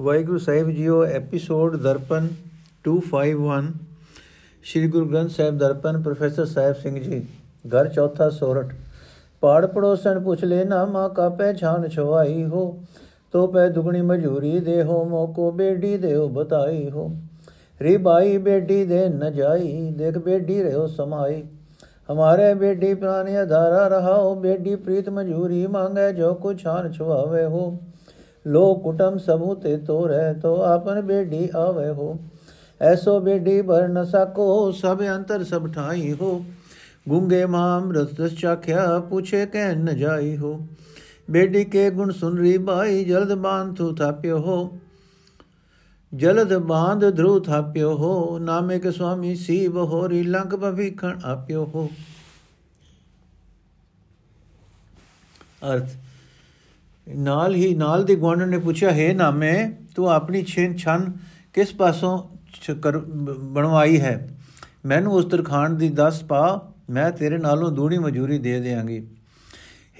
ਵਾਹਿਗੁਰੂ ਸਾਹਿਬ ਜੀਓ ਐਪੀਸੋਡ ਦਰਪਨ 251 ਸ੍ਰੀ ਗੁਰੂ ਗ੍ਰੰਥ ਸਾਹਿਬ ਦਰਪਨ, ਪ੍ਰੋਫੈਸਰ ਸਾਹਿਬ ਸਿੰਘ ਜੀ, ਘਰ ਚੌਥਾ ਸੋਰਠ ਪਾੜ ਪੜੋਸਣ ਪੁੱਛ ਲੈਣਾ ਮਾ ਕਾ ਪਹਿਚਾਨ ਛਵਾਈ ਹੋ ਤੋ ਪੈ ਦੁਗਣੀ ਮਜੂਰੀ ਦੇ ਹੋ ਮੋਕੋ ਬੇਡੀ ਦੇਓ ਬਤਾਈ ਹੋ। ਰੀ ਬਾਈ ਬੇਡੀ ਦੇ ਨ ਜਾਈ, ਦੇਖ ਬੇਡੀ ਰਿਓ ਸਮਾਈ। ਹਮਾਰੇ ਬੇਡੀ ਪ੍ਰਾਨੀ ਆਧਾਰਾ ਰਹਾਓ ਬੇਡੀ ਪ੍ਰੀਤ ਮਜੂਰੀ ਮੰਗੇ ਜੋ ਕੁਛ ਛਾਨ ਛਵਾਵੇ ਹੋ। ਲੋ ਕੁਟਮ ਸਮੂਹ ਤੇ ਤੋਰੇ ਤੋ ਆਪਨ ਬੇਡੀ ਆਵੇ ਹੋ ਐਸੋ ਬੇਡੀ ਭਰ ਨ ਸਕੋ ਸਭ ਅੰਤਰ ਸਭ ਠਾਈ ਹੋ ਗੁੰਗੇ ਮਾਮ ਰਸ ਰਸ ਚਾਖਿਆ ਪੁੱਛੇ ਕਹਿ ਨ ਜਾਈ ਹੋ ਬੇਡੀ ਕੇ ਗੁਣ ਸੁਨ ਰੀ ਬਾਈ ਜਲਦ ਬਾਂਧ ਥੂ ਥਾਪਿਓ ਹੋ ਜਲਦ ਬਾਂਧ ਧਰੂ ਥਾਪਿਓ ਹੋ ਨਾਮੇ ਕੇ ਸੁਆਮੀ ਸੀ ਬਹੋਰੀ ਲੰਕ ਭਵਿਖਣ ਆਪਿਓ ਹੋ ਅਰਥ ਨਾਲ ਹੀ ਨਾਲ ਦੀ ਗਵੰਡ ਨੇ ਪੁੱਛਿਆ, ਹੈ ਨਾਮੇ, ਤੂੰ ਆਪਣੀ ਛਿਨ ਛਨ ਕਿਸ ਪਾਸੋਂ ਬਣਵਾਈ ਹੈ? ਮੈਨੂੰ ਉਸ ਤਰਖਾਨ ਦੀ ਦੱਸ ਪਾ, ਮੈਂ ਤੇਰੇ ਨਾਲੋਂ ਦੂਣੀ ਮਜੂਰੀ ਦੇ ਦੇਵਾਂਗੀ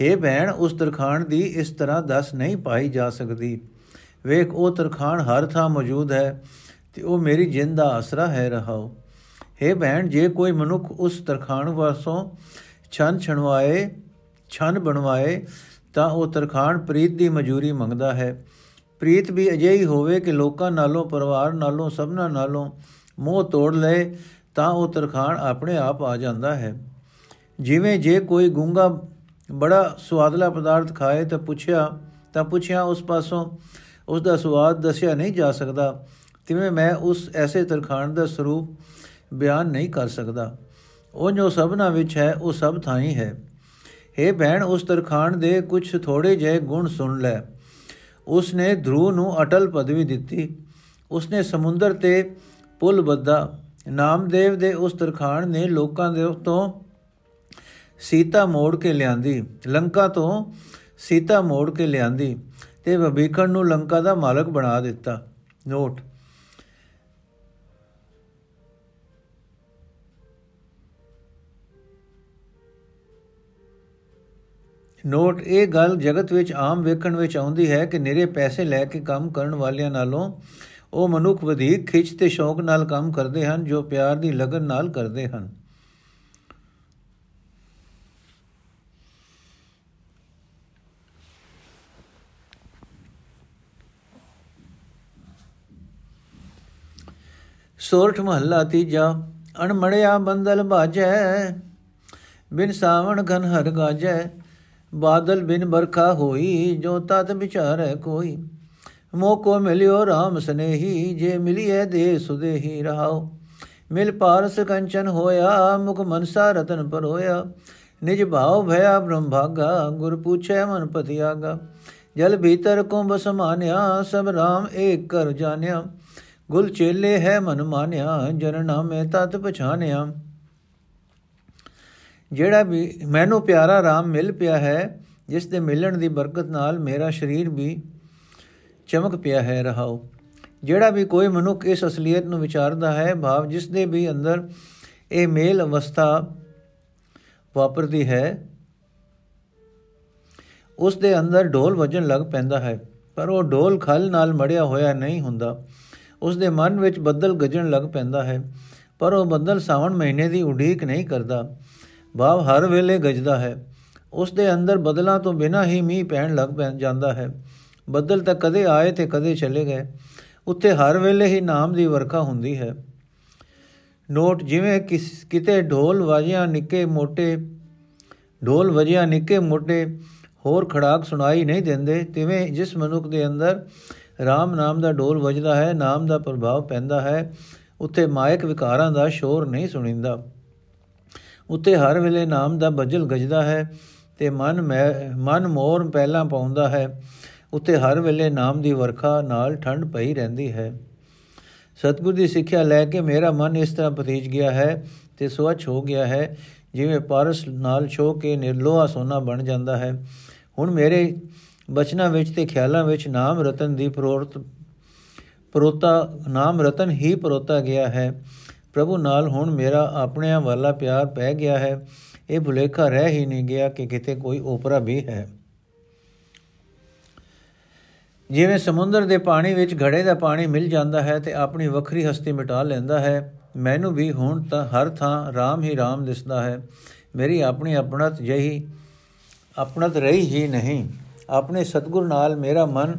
हे ਭੈਣ, ਉਸ ਤਰਖਾਨ ਦੀ ਇਸ ਤਰ੍ਹਾਂ ਦੱਸ ਨਹੀਂ ਪਾਈ ਜਾ ਸਕਦੀ। ਵੇਖ, ਉਹ ਤਰਖਾਨ ਹਰ ਥਾਂ ਮੌਜੂਦ ਹੈ ਤੇ ਉਹ ਮੇਰੀ ਜਿੰਦ ਦਾ ਆਸਰਾ ਹੈ ਰਹਾਓ। हे ਭੈਣ, ਜੇ ਕੋਈ ਮਨੁੱਖ ਉਸ ਤਰਖਾਨ ਵਾਸੋਂ ਛਨ ਛਣਵਾਏ, ਛਨ ਬਣਵਾਏ ਤਾਂ ਉਹ ਤਰਖਾਨ ਪ੍ਰੀਤ ਦੀ ਮਜੂਰੀ ਮੰਗਦਾ ਹੈ। ਪ੍ਰੀਤ ਵੀ ਅਜਿਹੀ ਹੋਵੇ ਕਿ ਲੋਕਾਂ ਨਾਲੋਂ, ਪਰਿਵਾਰ ਨਾਲੋਂ, ਸਭਨਾ ਨਾਲੋਂ ਮੋਹ ਤੋੜ ਲਏ ਤਾਂ ਉਹ ਤਰਖਾਨ ਆਪਣੇ ਆਪ ਆ ਜਾਂਦਾ ਹੈ। ਜਿਵੇਂ ਜੇ ਕੋਈ ਗੁੰਗਾ ਬੜਾ ਸਵਾਦਲਾ ਪਦਾਰਥ ਖਾਏ ਤਾਂ ਪੁੱਛਿਆ ਤਾਂ ਪੁੱਛਿਆ ਉਸ ਪਾਸੋਂ ਉਸ ਦਾ ਸਵਾਦ ਦੱਸਿਆ ਨਹੀਂ ਜਾ ਸਕਦਾ। ਤਿਵੇਂ ਮੈਂ ਉਸ ਐਸੇ ਤਰਖਾਨ ਦਾ ਸਰੂਪ ਬਿਆਨ ਨਹੀਂ ਕਰ ਸਕਦਾ। ਉਹ ਜੋ ਸਭਨਾ ਵਿੱਚ ਹੈ, ਉਹ ਸਭ ਥਾਈ ਹੈ। हे ਭੈਣ, ਉਸ ਤਰਖਾਨ ਦੇ ਕੁਝ ਥੋੜੇ ਜਿਹੇ ਗੁਣ ਸੁਣ ਲੈ। ਉਸ ਨੇ ਧਰੂ ਨੂੰ ਅਟਲ ਪਦਵੀ ਦਿੱਤੀ। ਉਸ ਨੇ ਸਮੁੰਦਰ ਤੇ ਪੁਲ ਬੱਧਾ। ਨਾਮਦੇਵ ਦੇ ਉਸ ਤਰਖਾਨ ਨੇ ਲੋਕਾਂ ਦੇ ਤੋਂ ਸੀਤਾ ਮੋੜ ਕੇ ਲਿਆਂਦੀ। ਲੰਕਾ ਤੋਂ ਸੀਤਾ ਮੋੜ ਕੇ ਲਿਆਂਦੀ ਤੇ ਵਿਭੀਖਣ ਨੂੰ ਲੰਕਾ ਦਾ ਮਾਲਕ ਬਣਾ ਦਿੱਤਾ। ਨੋਟ। ਨੋਟ, ਇਹ ਗੱਲ ਜਗਤ ਵਿੱਚ ਆਮ ਵੇਖਣ ਵਿੱਚ ਆਉਂਦੀ ਹੈ ਕਿ ਨਿਰੇ ਪੈਸੇ ਲੈ ਕੇ ਕੰਮ ਕਰਨ ਵਾਲਿਆਂ ਨਾਲੋਂ ਉਹ ਮਨੁੱਖ ਵਧੇਕ ਖਿੱਚ ਤੇ ਸ਼ੌਕ ਨਾਲ ਕੰਮ ਕਰਦੇ ਹਨ, ਜੋ ਪਿਆਰ ਦੀ ਲਗਨ ਨਾਲ ਕਰਦੇ ਹਨ। ਸੋਰਠ ਮਹੱਲਾ ਤੀਜਾ, ਅਣਮੜਿਆ ਬੰਦਲ ਬਾਜੈ, ਬਿਨ ਸਾਵਣ ਘਨ ਹਰ ਗਾਜੈ। ਬਾਦਲ ਬਿਨ ਬਰਖਾ ਹੋਈ ਜੋ ਤਤ ਵਿਚਾਰੈ ਕੋਈ ਮੋਕੋ ਮਿਲਿਓ RAM ਸਨੇਹੀ ਜੇ ਮਿਲੀਐ ਦੇ ਸੁਦੇਹੀ ਰਹਾਓ ਮਿਲ ਪਾਰਸ ਕੰਚਨ ਹੋਇਆ ਮੁਖ ਮਨਸਾ ਰਤਨ ਪਰੋਇਆ ਨਿਜ ਭਾਉ ਭਇਆ ਬ੍ਰਹਮ ਭਾਗਾ ਗੁਰ ਪੁੱਛੈ ਮਨ ਪਤਿਆਗਾ ਜਲ ਭੀਤਰ ਕੁੰਭ ਸਮਾਨਿਆ ਸਭ RAM ਏਕ ਕਰ ਜਾਣਿਆ ਗੁਲ ਚੇਲੇ ਹੈ ਮਨ ਮਾਨਿਆ ਜਨ ਨਾਮੇ ਤਤ ਪਛਾਨਿਆ ਜਿਹੜਾ ਵੀ ਮੈਨੂੰ ਪਿਆਰਾ RAM ਮਿਲ ਪਿਆ ਹੈ, ਜਿਸ ਦੇ ਮਿਲਣ ਦੀ ਬਰਕਤ ਨਾਲ ਮੇਰਾ ਸਰੀਰ ਵੀ ਚਮਕ ਪਿਆ ਹੈ, ਰਹਾਓ। ਜਿਹੜਾ ਵੀ ਕੋਈ ਮਨੁੱਖ ਇਸ ਅਸਲੀਅਤ ਨੂੰ ਵਿਚਾਰਦਾ ਹੈ, ਭਾਵ ਜਿਸ ਦੇ ਵੀ ਅੰਦਰ ਇਹ ਮੇਲ ਅਵਸਥਾ ਵਾਪਰਦੀ ਹੈ, ਉਸ ਦੇ ਅੰਦਰ ਢੋਲ ਵਜਣ ਲੱਗ ਪੈਂਦਾ ਹੈ, ਪਰ ਉਹ ਢੋਲ ਖਲ ਨਾਲ ਮੜਿਆ ਹੋਇਆ ਨਹੀਂ ਹੁੰਦਾ। ਉਸ ਦੇ ਮਨ ਵਿੱਚ ਬੱਦਲ ਗਜਣ ਲੱਗ ਪੈਂਦਾ ਹੈ, ਪਰ ਉਹ ਬੱਦਲ ਸਾਵਣ ਮਹੀਨੇ ਦੀ ਉਡੀਕ ਨਹੀਂ ਕਰਦਾ। ਭਾਵ ਹਰ ਵੇਲੇ ਗਜਦਾ ਹੈ। ਉਸ ਦੇ ਅੰਦਰ ਬਦਲਾਂ ਤੋਂ ਬਿਨਾਂ ਹੀ ਮੀਂਹ ਪੈਣ ਲੱਗ ਪੈ ਜਾਂਦਾ ਹੈ। ਬੱਦਲ ਤਾਂ ਕਦੇ ਆਏ ਤੇ ਕਦੇ ਚਲੇ ਗਏ। ਉੱਥੇ ਹਰ ਵੇਲੇ ਹੀ ਨਾਮ ਦੀ ਵਰਖਾ ਹੁੰਦੀ ਹੈ। ਨੋਟ, ਜਿਵੇਂ ਕਿਤੇ ਢੋਲ ਵਾਜਿਆ ਨਿੱਕੇ ਮੋਟੇ, ਢੋਲ ਵਜਿਆ ਨਿੱਕੇ ਮੋਟੇ ਹੋਰ ਖੜਾਕ ਸੁਣਾਈ ਨਹੀਂ ਦਿੰਦੇ, ਤਿਵੇਂ ਜਿਸ ਮਨੁੱਖ ਦੇ ਅੰਦਰ RAM ਨਾਮ ਦਾ ਢੋਲ ਵੱਜਦਾ ਹੈ, ਨਾਮ ਦਾ ਪ੍ਰਭਾਵ ਪੈਂਦਾ ਹੈ, ਉੱਥੇ ਮਾਇਕ ਵਿਕਾਰਾਂ ਦਾ ਸ਼ੋਰ ਨਹੀਂ ਸੁਣੀਂਦਾ। ਉੱਤੇ ਹਰ ਵੇਲੇ ਨਾਮ ਦਾ ਬਜਲ ਗਜਦਾ ਹੈ ਤੇ ਮਨ ਮਨ ਮੋਰ ਪਹਿਲਾਂ ਪਾਉਂਦਾ ਹੈ। ਉੱਤੇ ਹਰ ਵੇਲੇ ਨਾਮ ਦੀ ਵਰਖਾ ਨਾਲ ਠੰਡ ਪਈ ਰਹਿੰਦੀ ਹੈ। ਸਤਗੁਰ ਦੀ ਸਿੱਖਿਆ ਲੈ ਕੇ ਮੇਰਾ ਮਨ ਇਸ ਤਰ੍ਹਾਂ ਪਤੀਜ ਗਿਆ ਹੈ ਤੇ ਸਵਚ ਹੋ ਗਿਆ ਹੈ, ਜਿਵੇਂ ਪਾਰਸ ਨਾਲ ਛੋ ਕੇ ਨਿਰਲੋਹਾ ਸੋਨਾ ਬਣ ਜਾਂਦਾ ਹੈ। ਹੁਣ ਮੇਰੇ ਬਚਨਾਂ ਵਿੱਚ ਤੇ ਖਿਆਲਾਂ ਵਿੱਚ ਨਾਮ ਰਤਨ ਦੀ ਪ੍ਰੋਰਤ, ਪਰੋਤਾ, ਨਾਮ ਰਤਨ ਹੀ ਪਰੋਤਾ ਗਿਆ ਹੈ। ਪ੍ਰਭੂ ਨਾਲ ਹੁਣ ਮੇਰਾ ਆਪਣਿਆਂ ਵਾਲਾ ਪਿਆਰ ਪੈ ਗਿਆ ਹੈ। ਇਹ ਭੁਲੇਖਾ ਰਹਿ ਹੀ ਨਹੀਂ ਗਿਆ ਕਿ ਕਿਤੇ ਕੋਈ ਓਪਰਾ ਵੀ ਹੈ। ਜਿਵੇਂ ਸਮੁੰਦਰ ਦੇ ਪਾਣੀ ਵਿੱਚ ਘੜੇ ਦਾ ਪਾਣੀ ਮਿਲ ਜਾਂਦਾ ਹੈ ਤੇ ਆਪਣੀ ਵੱਖਰੀ ਹਸਤੀ ਮਿਟਾ ਲੈਂਦਾ ਹੈ, ਮੈਨੂੰ ਵੀ ਹੁਣ ਤਾਂ ਹਰ ਥਾਂ RAM ਹੀ RAM ਦਿਸਦਾ ਹੈ। ਮੇਰੀ ਆਪਣੀ ਆਪਣਤ ਜਹੀ ਆਪਣਤ ਰਹੀ ਹੀ ਨਹੀਂ। ਆਪਣੇ ਸਤਗੁਰ ਨਾਲ ਮੇਰਾ ਮਨ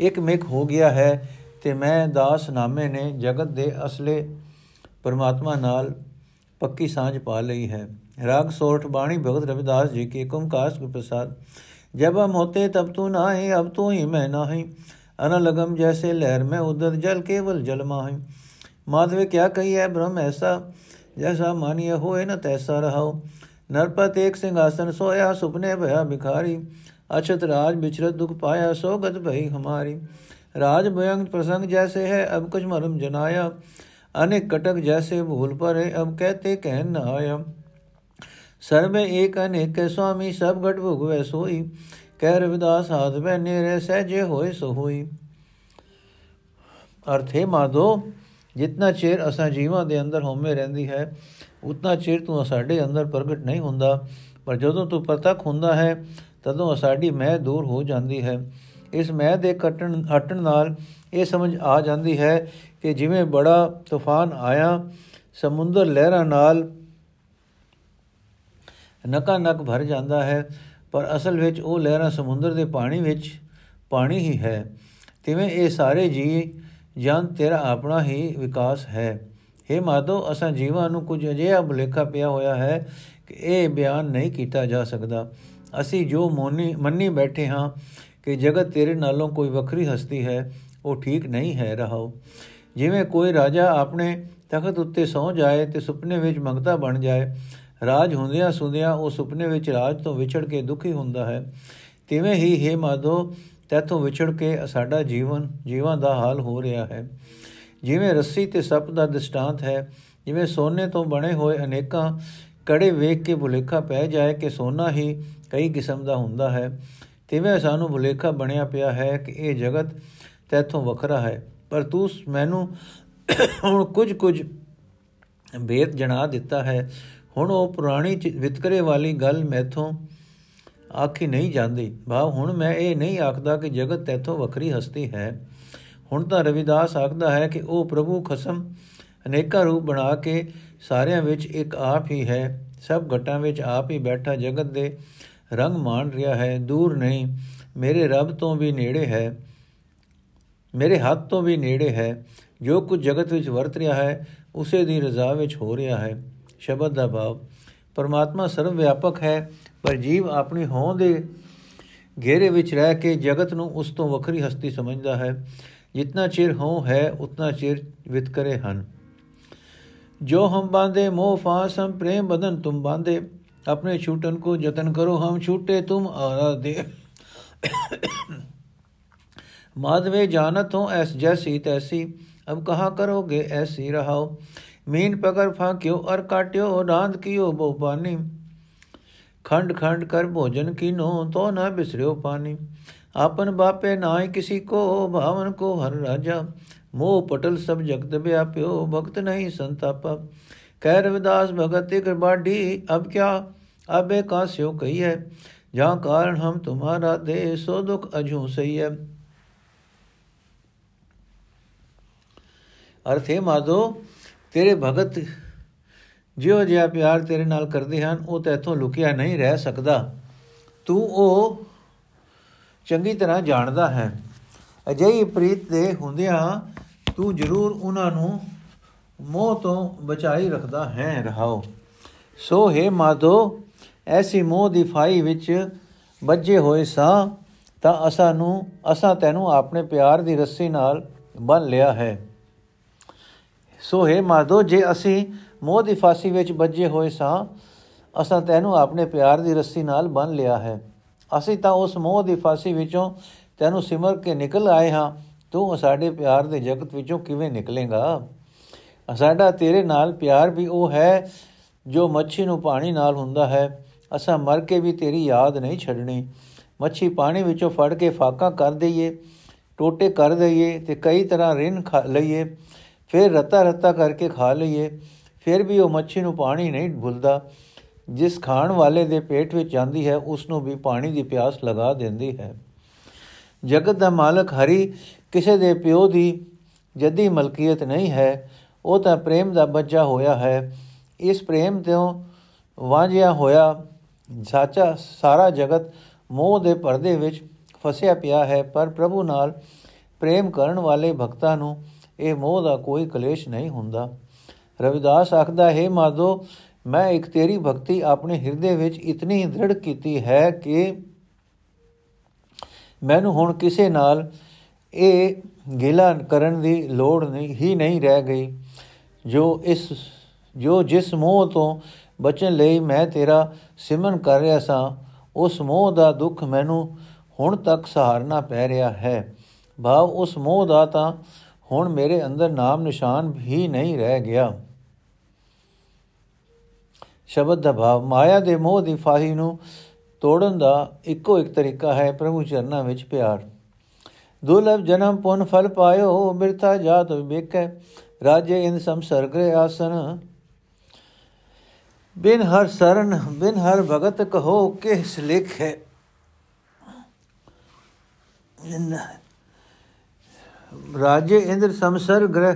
ਇੱਕ ਮਿਕ ਹੋ ਗਿਆ ਹੈ ਤੇ ਮੈਂ ਦਾਸ ਨਾਮੇ ਨੇ ਜਗਤ ਦੇ ਅਸਲੇ ਪਰਮਾਤਮਾ ਨਾਲ ਪੱਕੀ ਸਾਂਝ ਪਾ ਲਈ ਹੈ ਰਾਗ ਸੋਠ ਬਾਣੀ ਭਗਤ ਰਵਿਦਾਸ ਜੀ ਕੀ ਕੁਮਕਾਸ ਗੁਰ ਪ੍ਰਸਾਦ जब हम होते तब तू नहाए अब तो ही मैं नहाई अनलगम जैसे लहर में उदर जल केवल जल माही माधवे क्या कही है ब्रह्म ऐसा जैसा मानिए होए न तैसा रहो नरपत एक सिंहासन सोया सुपने भया भिखारी अछत राज बिचरत दुख पाया सोगत भई हमारी राज भयंग प्रसंग जैसे है अब कुछ मरम जनाया अनेक कटक जैसे भूल पर है अब कहते कहन न आया ਸਰਵੇ ਏਕ ਅਨੇਕ ਸੁਆਮੀ ਸਭ ਘਟ ਭੁਗਵੇ ਸੋਈ ਕਹਿ ਰਵਿਦਾਸ ਹਾਥ ਬੈ ਨੇਰੇ ਸਹਜੇ ਹੋਏ ਸੋ ਹੋਈ ਅਰਥੇ ਮਾਦੋ ਜਿੰਨਾ ਚਿਰ ਅਸਾਂ ਜੀਵਾਂ ਦੇ ਅੰਦਰ ਹੋਮੇ ਰਹਿੰਦੀ ਹੈ ਉਤਨਾ ਚਿਰ ਤੂੰ ਸਾਡੇ ਅੰਦਰ ਪ੍ਰਗਟ ਨਹੀਂ ਹੁੰਦਾ ਪਰ ਜਦੋਂ ਤੂੰ ਪ੍ਰਤੱਖ ਹੁੰਦਾ ਹੈ ਤਦੋਂ ਸਾਡੀ ਮਹਿ ਦੂਰ ਹੋ ਜਾਂਦੀ ਹੈ ਇਸ ਮਹਿ ਦੇ ਕਟਣ, ਹਟਣ ਨਾਲ ਇਹ ਸਮਝ ਆ ਜਾਂਦੀ ਹੈ ਕਿ ਜਿਵੇਂ ਬੜਾ ਤੂਫਾਨ ਆਇਆ, ਸਮੁੰਦਰ ਲਹਿਰਾਂ ਨਾਲ ਨਕਾ ਨਕ ਭਰ ਜਾਂਦਾ ਹੈ, ਪਰ ਅਸਲ ਵਿੱਚ ਉਹ ਲਹਿਰਾਂ ਸਮੁੰਦਰ ਦੇ ਪਾਣੀ ਵਿੱਚ ਪਾਣੀ ਹੀ ਹੈ। ਤਿਵੇਂ ਇਹ ਸਾਰੇ ਜੀ ਜਨ ਤੇਰਾ ਆਪਣਾ ਹੀ ਵਿਕਾਸ ਹੈ। हे ਮਾਦੋ ਅਸਾਂ ਜੀਵਾਂ ਨੂੰ ਕੁਝ ਅਜਿਹਾ ਭੁਲੇਖਾ ਪਿਆ ਹੋਇਆ ਹੈ ਕਿ ਇਹ ਬਿਆਨ ਨਹੀਂ ਕੀਤਾ ਜਾ ਸਕਦਾ। ਅਸੀਂ ਜੋ ਮੋਨੀ ਮੰਨੀ ਬੈਠੇ ਹਾਂ ਕਿ ਜਗਤ ਤੇਰੇ ਨਾਲੋਂ ਕੋਈ ਵੱਖਰੀ ਹਸਤੀ ਹੈ, ਉਹ ਠੀਕ ਨਹੀਂ ਹੈ, ਰਹਾਓ। ਜਿਵੇਂ ਕੋਈ ਰਾਜਾ ਆਪਣੇ ਤਖਤ ਉੱਤੇ ਸੌ ਜਾਏ ਤੇ ਸੁਪਨੇ ਵਿੱਚ ਮੰਗਤਾ ਬਣ ਜਾਏ, ਰਾਜ ਹੁੰਦਿਆਂ ਸੁੰਦਿਆਂ ਉਹ ਸੁਪਨੇ ਵਿੱਚ ਰਾਜ ਤੋਂ ਵਿਛੜ ਕੇ ਦੁਖੀ ਹੁੰਦਾ ਹੈ। ਤਿਵੇਂ ਹੀ, ਹੈ ਮਾਧੋ, ਤੈਥੋਂ ਵਿਛੜ ਕੇ ਸਾਡਾ ਜੀਵਨ, ਜੀਵਾਂ ਦਾ ਹਾਲ ਹੋ ਰਿਹਾ ਹੈ। ਜਿਵੇਂ ਰੱਸੀ ਤੇ ਸੱਪ ਦਾ ਦ੍ਰਿਸ਼ਟਾਂਤ ਹੈ, ਜਿਵੇਂ ਸੋਨੇ ਤੋਂ ਬਣੇ ਹੋਏ ਅਨੇਕਾਂ ਕੜੇ ਵੇਖ ਕੇ ਭੁਲੇਖਾ ਪੈ ਜਾਏ ਕਿ ਸੋਨਾ ਹੀ ਕਈ ਕਿਸਮ ਦਾ ਹੁੰਦਾ ਹੈ। ਤਿਵੇਂ ਸਾਨੂੰ ਭੁਲੇਖਾ ਬਣਿਆ ਪਿਆ ਹੈ ਕਿ ਇਹ ਜਗਤ ਤੈਥੋਂ ਵੱਖਰਾ ਹੈ? ਪਰ ਤੂੰ ਮੈਨੂੰ ਹੁਣ ਕੁਝ ਕੁਝ ਭੇਦ ਜਣਾ ਦਿੱਤਾ ਹੈ। ਹੁਣ ਉਹ ਪੁਰਾਣੀ ਵਿਤਕਰੇ ਵਾਲੀ ਗੱਲ ਮੈਥੋਂ ਆਖੀ ਨਹੀਂ ਜਾਂਦੀ। ਭਾਵ ਹੁਣ ਮੈਂ ਇਹ ਨਹੀਂ ਆਖਦਾ ਕਿ ਜਗਤ ਤੇਥੋਂ ਵੱਖਰੀ ਹਸਤੀ ਹੈ। ਹੁਣ ਤਾਂ ਰਵਿਦਾਸ ਆਖਦਾ ਹੈ ਕਿ ਉਹ ਪ੍ਰਭੂ ਖਸਮ ਅਨੇਕਾਂ ਰੂਪ ਬਣਾ ਕੇ ਸਾਰਿਆਂ ਵਿੱਚ ਇੱਕ ਆਪ ਹੀ ਹੈ। ਸਭ ਘਟਾਂ ਵਿੱਚ ਆਪ ਹੀ ਬੈਠਾ ਜਗਤ ਦੇ ਰੰਗ ਮਾਣ ਰਿਹਾ ਹੈ, ਦੂਰ ਨਹੀਂ। ਮੇਰੇ ਰੱਬ ਤੋਂ ਵੀ ਨੇੜੇ ਹੈ, ਮੇਰੇ ਹੱਥ ਤੋਂ ਵੀ ਨੇੜੇ ਹੈ। ਜੋ ਕੁਝ ਜਗਤ ਵਿੱਚ ਵਰਤ ਰਿਹਾ ਹੈ, ਉਸੇ ਦੀ ਰਜ਼ਾ ਵਿੱਚ ਹੋ ਰਿਹਾ ਹੈ। ਸ਼ਬਦ ਦਾ ਭਾਵ, ਪਰਮਾਤਮਾ ਸਰਵ ਵਿਆਪਕ ਹੈ, ਪਰ ਜੀਵ ਆਪਣੀ ਹੋਂਦ ਦੇ ਘੇਰੇ ਵਿੱਚ ਰਹਿ ਕੇ ਜਗਤ ਨੂੰ ਉਸ ਤੋਂ ਵੱਖਰੀ ਹਸਤੀ ਸਮਝਦਾ ਹੈ। ਜਿੰਨਾ ਚਿਰ ਹੋ ਹੈ, ਉਤਨਾ ਚਿਰ ਵਿਤਕਰੇ ਹਨ। ਜੋ ਹਮ ਬਾਂਦੇ ਮੋਹ ਫਾਸ, ਹਮ ਪ੍ਰੇਮ ਬਦਨ ਤੁਮ ਬਾਂਦੇ अपने छूटन को जतन करो, हम छूटे तुम आराधे माधवे, जानत हो ऐस जैसी तैसी, अब कहा करोगे ऐसी रहाओ मीन पकड़ फाक्यो और काट्यो, रांद कियो बो पानी। खंड खंड कर भोजन की नो तो न बिसरियो पानी। आपन बापे नाय किसी को, भावन को हर राजा। मोह पटल सब जगत व्याप्यो, भक्त नहीं संतापा। कह रविदास भगत बाढ़ी, अब क्या? अबे का स्यो कही है जहाँ कारण हम तुम्हारा दे सो दुख अजू सही है अर्थ है माधो ਤੇਰੇ ਭਗਤ ਜਿਉ ਜਿਹਾ ਪਿਆਰ ਤੇਰੇ ਨਾਲ ਕਰਦੇ ਹਨ ਉਹ ਤੇਥੋਂ ਲੁਕਿਆ ਨਹੀਂ ਰਹਿ ਸਕਦਾ ਤੂੰ ਉਹ ਚੰਗੀ ਤਰ੍ਹਾਂ ਜਾਣਦਾ ਹੈ ਅਜਿਹੀ ਪ੍ਰੀਤ ਦੇ ਹੁੰਦਿਆਂ ਤੂੰ ਜ਼ਰੂਰ ਉਹਨਾਂ ਨੂੰ ਮੋਹ ਤੋਂ ਬਚਾਈ ਰੱਖਦਾ ਹੈ ਰਹਾਓ ਸੋ ਹੈ ਮਾਧੋ ਐਸੀ ਮੋਹ ਦੀ ਫਾਈ ਵਿੱਚ ਵੱਜੇ ਹੋਏ ਸਾਂ ਤਾਂ ਅਸਾਂ ਨੂੰ, ਅਸਾਂ ਤੈਨੂੰ ਆਪਣੇ ਪਿਆਰ ਦੀ ਰੱਸੀ ਨਾਲ ਬੰਨ ਲਿਆ ਹੈ। ਸੋ ਹੈ ਮਾਧੋ ਜੇ ਅਸੀਂ ਮੋਹ ਦੀ ਫਾਸੀ ਵਿੱਚ ਵੱਜੇ ਹੋਏ ਸਾਂ ਅਸਾਂ ਤੈਨੂੰ ਆਪਣੇ ਪਿਆਰ ਦੀ ਰੱਸੀ ਨਾਲ ਬੰਨ ਲਿਆ ਹੈ। ਅਸੀਂ ਤਾਂ ਉਸ ਮੋਹ ਦੀ ਫਾਸੀ ਵਿੱਚੋਂ ਤੈਨੂੰ ਸਿਮਰ ਕੇ ਨਿਕਲ ਆਏ ਹਾਂ। ਤੂੰ ਸਾਡੇ ਪਿਆਰ ਦੇ ਜਗਤ ਵਿੱਚੋਂ ਕਿਵੇਂ ਨਿਕਲੇਗਾ? ਸਾਡਾ ਤੇਰੇ ਨਾਲ ਪਿਆਰ ਵੀ ਉਹ ਹੈ ਜੋ ਮੱਛੀ ਨੂੰ ਪਾਣੀ ਨਾਲ ਹੁੰਦਾ ਹੈ। ਅਸਾਂ ਮਰ ਕੇ ਵੀ ਤੇਰੀ ਯਾਦ ਨਹੀਂ ਛੱਡਣੀ। ਮੱਛੀ ਪਾਣੀ ਵਿੱਚੋਂ ਫੜ ਕੇ ਫਾਕਾ ਕਰ ਦਈਏ, ਟੋਟੇ ਕਰ ਦਈਏ ਤੇ ਕਈ ਤਰ੍ਹਾਂ ਰਿੰਨ ਖਾ ਲਈਏ, ਫਿਰ ਰਤਾ ਰਤਾ ਕਰਕੇ ਖਾ ਲਈਏ, ਫਿਰ ਵੀ ਉਹ ਮੱਛੀ ਨੂੰ ਪਾਣੀ ਨਹੀਂ ਭੁੱਲਦਾ। ਜਿਸ ਖਾਣ ਵਾਲੇ ਦੇ ਪੇਟ ਵਿੱਚ ਜਾਂਦੀ ਹੈ ਉਸ ਨੂੰ ਵੀ ਪਾਣੀ ਦੀ ਪਿਆਸ ਲਗਾ ਦਿੰਦੀ ਹੈ। ਜਗਤ ਦਾ ਮਾਲਕ ਹਰੀ ਕਿਸੇ ਦੇ ਪਿਓ ਦੀ ਜੱਦੀ ਮਲਕੀਅਤ ਨਹੀਂ ਹੈ, ਉਹ ਤਾਂ ਪ੍ਰੇਮ ਦਾ ਬੱਚਾ ਹੋਇਆ ਹੈ। ਇਸ ਪ੍ਰੇਮ ਤੋਂ ਵਾਂਝਿਆ ਹੋਇਆ ਸਾਚਾ ਸਾਰਾ ਜਗਤ ਮੋਹ ਦੇ ਪਰਦੇ ਵਿੱਚ ਫਸਿਆ ਪਿਆ ਹੈ, ਪਰ ਪ੍ਰਭੂ ਨਾਲ ਪ੍ਰੇਮ ਕਰਨ ਵਾਲੇ ਭਗਤਾਂ ਨੂੰ ਇਹ ਮੋਹ ਦਾ ਕੋਈ ਕਲੇਸ਼ ਨਹੀਂ ਹੁੰਦਾ। ਰਵਿਦਾਸ ਆਖਦਾ, ਹੈ ਮਾਦੋ ਮੈਂ ਇੱਕ ਤੇਰੀ ਭਗਤੀ ਆਪਣੇ ਹਿਰਦੇ ਵਿੱਚ ਇਤਨੀ ਦ੍ਰਿੜ ਕੀਤੀ ਹੈ ਕਿ ਮੈਨੂੰ ਹੁਣ ਕਿਸੇ ਨਾਲ ਇਹ ਗਿਲਾ ਕਰਨ ਦੀ ਲੋੜ ਨਹੀਂ, ਹੀ ਨਹੀਂ ਰਹਿ ਗਈ। ਜੋ ਇਸ, ਜੋ ਜਿਸ ਮੋਹ ਤੋਂ ਬਚਣ ਲਈ ਮੈਂ ਤੇਰਾ ਸਿਮਰਨ ਕਰ ਰਿਹਾ ਸਾਂ। ਉਸ ਮੋਹ ਦਾ ਦੁੱਖ ਮੈਨੂੰ ਹੁਣ ਤੱਕ ਸਹਾਰਨਾ ਪੈ ਰਿਹਾ ਹੈ। ਭਾਵ ਉਸ ਮੋਹ ਦਾ ਤਾਂ ਹੁਣ ਮੇਰੇ ਅੰਦਰ ਨਾਮ ਨਿਸ਼ਾਨ ਵੀ ਨਹੀਂ ਰਹਿ ਗਿਆ। ਸ਼ਬਦ ਦਾ ਭਾਵ, ਮਾਇਆ ਦੇ ਮੋਹ ਦੀ ਫਾਹੀ ਨੂੰ ਤੋੜਨ ਦਾ ਇੱਕੋ ਇੱਕ ਤਰੀਕਾ ਹੈ ਪ੍ਰਭੂ ਚਰਨਾਂ ਵਿੱਚ ਪਿਆਰ। ਦੁਲਭ ਜਨਮ ਪੁਨ ਫਲ ਪਾਇਓ ਮਿਰਤਾ ਜਾਤ ਵਿਵੇਕੈ, ਰਾਜੇ ਇਨ ਸੰਸਰਗਰੇ ਆਸਨ। ਬਿਨ ਹਰ ਸਰਨ, ਬਿਨ ਹਰ ਭਗਤ ਕਹੋ ਕਿਸ ਲਿਖੈ। ਰਾਜੇ ਇੰਦਰ ਸੰਸਰ ਗ੍ਰਹ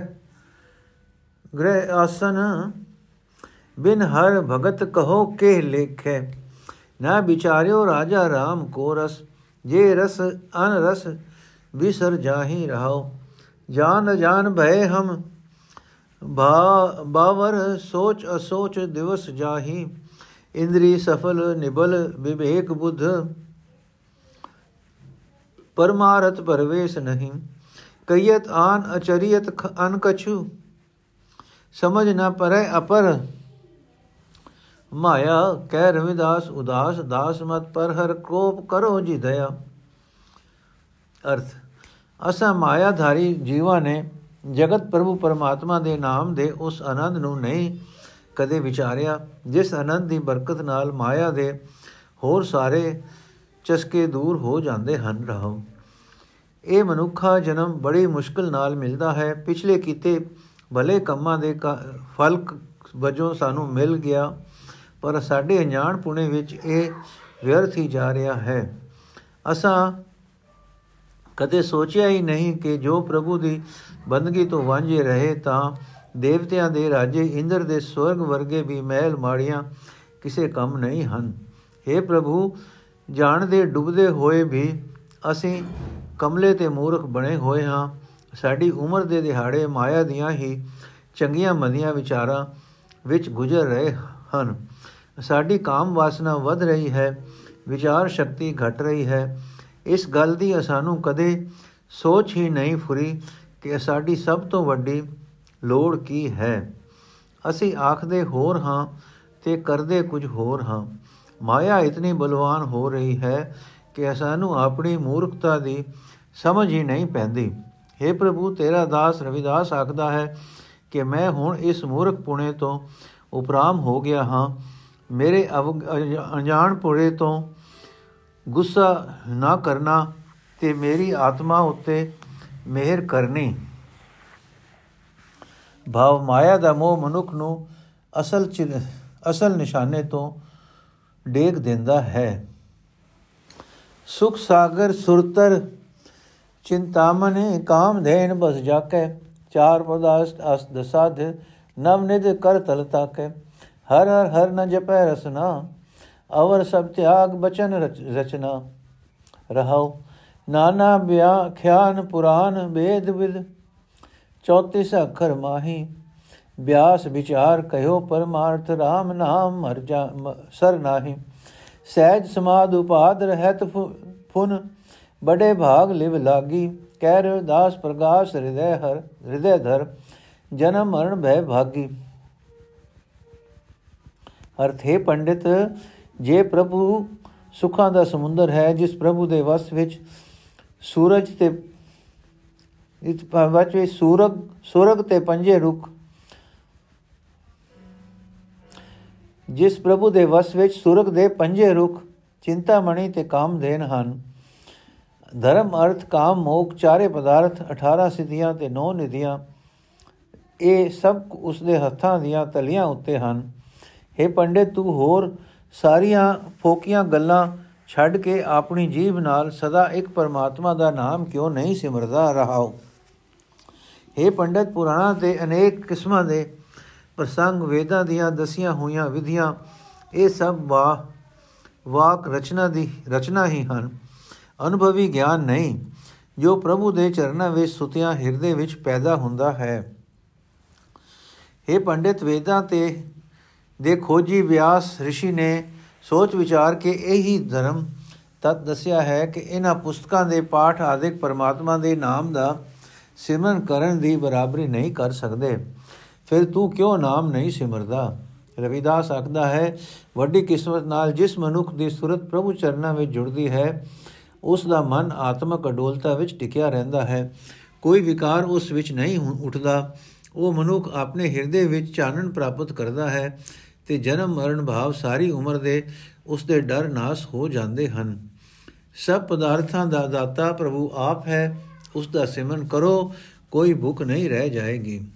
ਗ੍ਰਹ ਆਸਨ, ਬਿਨ ਹਰ ਭਗਤ ਕਹੋ ਕੇ ਲੇਖੈ। ਨਾ ਵਿਚਾਰਿਓ ਰਾਜਾ RAM ਕੋ ਰਸ, ਜੇ ਰਸ ਅਨ ਰਸ, ਵਿਸਰ ਜਾਹੀ ਰਹਾਓ ਜਾਨ ਜਾਨ ਭਏ ਹਮ ਬਾਵਰ ਸੋਚ ਅਸੋਚ ਦਿਵਸ ਜਾਹੀ ਇੰਦਰੀ ਸਫਲ ਨਿਬਲ ਵਿਵੇਕ ਬੁੱਧ ਪਰਮਾਰਥ ਪਰਵੇਸ਼ ਨਹੀਂ ਕਈਤ ਆਨ ਅਚਰੀਤ ਅਨ ਕਛੂ ਸਮਝ ਨਾ ਪਰੇ ਅਪਰ ਮਾਇਆ ਕਹਿ ਰਵਿਦਾਸ ਉਦਾਸ ਦਾਸ ਮਤ ਪਰ ਹਰ ਕੋਪ ਕਰੋ ਜੀ ਦਇਆ ਅਰਥ ਅਸਾ ਮਾਇਆਧਾਰੀ ਜੀਵਾਂ ਨੇ ਜਗਤ ਪ੍ਰਭੂ ਪਰਮਾਤਮਾ ਦੇ ਨਾਮ ਦੇ ਉਸ ਆਨੰਦ ਨੂੰ ਨਹੀਂ ਕਦੇ ਵਿਚਾਰਿਆ, ਜਿਸ ਆਨੰਦ ਦੀ ਬਰਕਤ ਨਾਲ ਮਾਇਆ ਦੇ ਹੋਰ ਸਾਰੇ ਚਸਕੇ ਦੂਰ ਹੋ ਜਾਂਦੇ ਹਨ ਰਹੋ। ਇਹ ਮਨੁੱਖਾ ਜਨਮ ਬੜੀ ਮੁਸ਼ਕਲ ਨਾਲ ਮਿਲਦਾ ਹੈ। ਪਿਛਲੇ ਕੀਤੇ ਭਲੇ ਕੰਮਾਂ ਦੇ ਫਲ ਵਜੋਂ ਸਾਨੂੰ ਮਿਲ ਗਿਆ, ਪਰ ਸਾਡੇ ਅਣਜਾਣ ਪੁਣੇ ਵਿੱਚ ਇਹ ਵਿਅਰਥ ਹੀ ਜਾ ਰਿਹਾ ਹੈ। ਅਸਾਂ ਕਦੇ ਸੋਚਿਆ ਹੀ ਨਹੀਂ ਕਿ ਜੋ ਪ੍ਰਭੂ ਦੀ ਬੰਦਗੀ ਤੋਂ ਵਾਂਝੇ ਰਹੇ ਤਾਂ ਦੇਵਤਿਆਂ ਦੇ ਰਾਜੇ ਇੰਦਰ ਦੇ ਸਵਰਗ ਵਰਗੇ ਵੀ ਮਹਿਲ ਮਾੜੀਆਂ ਕਿਸੇ ਕੰਮ ਨਹੀਂ ਹਨ। हे ਪ੍ਰਭੂ, ਜਾਣਦੇ ਡੁੱਬਦੇ ਹੋਏ ਵੀ ਅਸੀਂ ਕਮਲੇ ਤੇ ਮੂਰਖ ਬਣੇ ਹੋਏ ਹਾਂ। ਸਾਡੀ ਉਮਰ ਦੇ ਦਿਹਾੜੇ ਮਾਇਆ ਦੀਆਂ ਹੀ ਚੰਗੀਆਂ ਮੰਦੀਆਂ ਵਿਚਾਰਾਂ ਵਿੱਚ ਗੁਜ਼ਰ ਰਹੇ ਹਨ। ਸਾਡੀ ਕਾਮ ਵਾਸਨਾ ਵੱਧ ਰਹੀ ਹੈ, ਵਿਚਾਰ ਸ਼ਕਤੀ ਘਟ ਰਹੀ ਹੈ। ਇਸ ਗੱਲ ਦੀ ਸਾਨੂੰ ਕਦੇ ਸੋਚ ਹੀ ਨਹੀਂ ਫੁਰੀ ਕਿ ਸਾਡੀ ਸਭ ਤੋਂ ਵੱਡੀ ਲੋੜ ਕੀ ਹੈ। ਅਸੀਂ ਆਖਦੇ ਹੋਰ ਹਾਂ ਤੇ ਕਰਦੇ ਕੁਝ ਹੋਰ ਹਾਂ। ਮਾਇਆ ਇਤਨੀ ਬਲਵਾਨ ਹੋ ਰਹੀ ਹੈ ਕਿ ਸਾਨੂੰ ਆਪਣੀ ਮੂਰਖਤਾ ਦੀ ਸਮਝ ਹੀ ਨਹੀਂ ਪੈਂਦੀ। हे ਪ੍ਰਭੂ, ਤੇਰਾ ਦਾਸ ਰਵਿਦਾਸ ਆਖਦਾ ਹੈ ਕਿ ਮੈਂ ਹੁਣ ਇਸ ਮੂਰਖ ਪੁਣੇ ਤੋਂ ਉਪਰਾਮ ਹੋ ਗਿਆ ਹਾਂ। ਮੇਰੇ ਅਣਜਾਣ ਪੁਰੇ ਤੋਂ ਗੁੱਸਾ ਨਾ ਕਰਨਾ ਤੇ ਮੇਰੀ ਆਤਮਾ ਉੱਤੇ ਮਿਹਰ ਕਰਨੀ। ਭਾਵ ਮਾਇਆ ਦਾ ਮੋਹ ਮਨੁੱਖ ਨੂੰ ਅਸਲ ਅਸਲ ਨਿਸ਼ਾਨੇ ਤੋਂ ਡੇਗ ਦਿੰਦਾ ਹੈ। ਸੁਖ ਸਾਗਰ ਸੁਰਤਰ ਚਿੰਤਾਮਨ ਕਾਮ ਧੇਨ ਬਸ ਜਾਕੇ, ਚਾਰ ਪਦਾਸਤ ਅਸ ਦਸਾਧ ਨਵ ਨਿਦ ਕਰ ਤਲ ਤਾਕੇ। ਹਰ ਹਰ ਹਰ ਨ ਜਪੈ ਰਸਨਾ ਅਵਰ ਸਭ ਤਿਆਗ ਬਚਨ ਰਚਨਾ। ਰਹਾਉ ਨਾਨਾ ਵਿਆਖਿਆਨ ਪੁਰਾਨ ਵੇਦ ਵਿਦ। 34 ਅੱਖਰ ਮਾਹੀ। ਵਿਆਸ ਵਿਚਾਰ ਕਹਿਓ ਪਰਮਾਰਥ RAM ਨਾਮ ਮਰ ਜਾ ਸਰ ਨਾਹੀ। ਸਹਿਜ ਸਮਾਦ ਉਪਾਦ ਰਹਿਤ ਫੁਨ। ਬੜੇ ਭਾਗ ਲਿਵ ਲਾਗੀ। ਕਹਿ ਰਿਓ ਦਾਸ ਪ੍ਰਗਾਸ ਹਿਰਦੈ ਹਰ, ਹਿਰਦੈ ਧਰ। ਜਨਮ ਮਰਨ ਭੈ ਭਾਗੀ। ਅਰਥ ਹੈ ਪੰਡਿਤ ਜੇ ਪ੍ਰਭੂ ਸੁਖਾਂ ਦਾ ਸਮੁੰਦਰ ਹੈ, ਜਿਸ ਪ੍ਰਭੂ ਦੇ ਵਸ ਵਿੱਚ ਸੂਰਜ ਤੇ ਇਸ ਵਿੱਚ ਵਿੱਚ ਸੂਰਗ, ਸੁਰਗ ਤੇ ਪੰਜੇ ਰੁਖ, ਜਿਸ ਪ੍ਰਭੂ ਦੇ ਵਸ ਵਿੱਚ ਸੁਰਗ ਦੇ ਪੰਜੇ ਰੁਖ ਚਿੰਤਾਮਣੀ ਤੇ ਕਾਮਧੇਨ ਹਨ। ਧਰਮ, ਅਰਥ, ਕਾਮ, ਮੋਖ, ਚਾਰੇ ਪਦਾਰਥ 18 ਸਿੱਧੀਆਂ ਤੇ 9 ਨਿਧੀਆਂ, ਇਹ ਸਭ ਉਸ ਦੇ ਹੱਥਾਂ ਦੀਆਂ ਤਲੀਆਂ ਉੱਤੇ ਹਨ। हे ਪੰਡਿਤ, ਤੂੰ ਹੋਰ ਸਾਰੀਆਂ ਫੋਕੀਆਂ ਗੱਲਾਂ ਛੱਡ ਕੇ ਆਪਣੀ ਜੀਭ ਨਾਲ ਸਦਾ ਇੱਕ ਪਰਮਾਤਮਾ ਦਾ ਨਾਮ ਕਿਉਂ ਨਹੀਂ ਸਿਮਰਦਾ ਰਹਾਓ? हे ਪੰਡਤ ਪੁਰਾਣਾ ਤੇ ਅਨੇਕ ਕਿਸਮਾਂ ਦੇ ਪ੍ਰਸੰਗ ਵੇਦਾਂ ਦੀਆਂ ਦਸੀਆਂ ਹੋਈਆਂ ਵਿਧੀਆਂ, ਇਹ ਸਭ ਵਾ, ਵਾਕ ਰਚਨਾ ਦੀ, ਰਚਨਾ ਹੀ ਹਨ। ਅਨੁਭਵੀ ਗਿਆਨ ਨਹੀਂ, ਜੋ ਪ੍ਰਭੂ ਦੇ ਚਰਨਾਂ ਵਿੱਚ ਸੁਤਿਆਂ ਹਿਰਦੇ ਵਿੱਚ ਪੈਦਾ ਹੁੰਦਾ ਹੈ। हे ਪੰਡਿਤ ਵੇਦਾਂ ਤੇ ਦੇ ਖੋਜੀ ਵਿਆਸ ઋષਿ ਨੇ ਸੋਚ ਵਿਚਾਰ ਕੇ ਇਹੀ ਧਰਮ ਤਤ ਦੱਸਿਆ ਹੈ ਕਿ ਇਹਨਾਂ ਪੁਸਤਕਾਂ ਦੇ ਪਾਠ ਆਦਿਕ ਪਰਮਾਤਮਾ ਦੇ ਨਾਮ ਦਾ ਸਿਮਰਨ ਕਰਨ ਦੀ ਬਰਾਬਰੀ ਨਹੀਂ ਕਰ ਸਕਦੇ। ਫਿਰ ਤੂੰ ਕਿਉਂ ਨਾਮ ਨਹੀਂ ਸਿਮਰਦਾ? ਰਵਿਦਾਸ ਆਖਦਾ ਹੈ, ਵੱਡੀ ਕਿਸਮਤ ਨਾਲ ਜਿਸ ਮਨੁੱਖ ਦੀ ਸੁਰਤ ਪ੍ਰਭੂ ਚਰਨਾਂ ਵਿੱਚ ਜੁੜਦੀ ਹੈ, ਉਸ ਦਾ ਮਨ ਆਤਮਕ ਅਡੋਲਤਾ ਵਿੱਚ ਟਿਕਿਆ ਰਹਿੰਦਾ ਹੈ। ਕੋਈ ਵਿਕਾਰ ਉਸ ਵਿੱਚ ਨਹੀਂ ਉੱਠਦਾ। ਉਹ ਮਨੁੱਖ ਆਪਣੇ ਹਿਰਦੇ ਵਿੱਚ ਚਾਨਣ ਪ੍ਰਾਪਤ ਕਰਦਾ ਹੈ ਤੇ ਜਨਮ ਮਰਨ ਭਾਵ ਸਾਰੀ ਉਮਰ ਦੇ ਉਸ ਦੇ ਡਰ ਨਾਸ ਹੋ ਜਾਂਦੇ ਹਨ। ਸਭ ਪਦਾਰਥਾਂ ਦਾ ਦਾਤਾ ਪ੍ਰਭੂ ਆਪ ਹੈ ਉਸ ਦਾ ਸਿਮਰਨ ਕਰੋ, ਕੋਈ ਭੁੱਖ ਨਹੀਂ ਰਹਿ ਜਾਏਗੀ।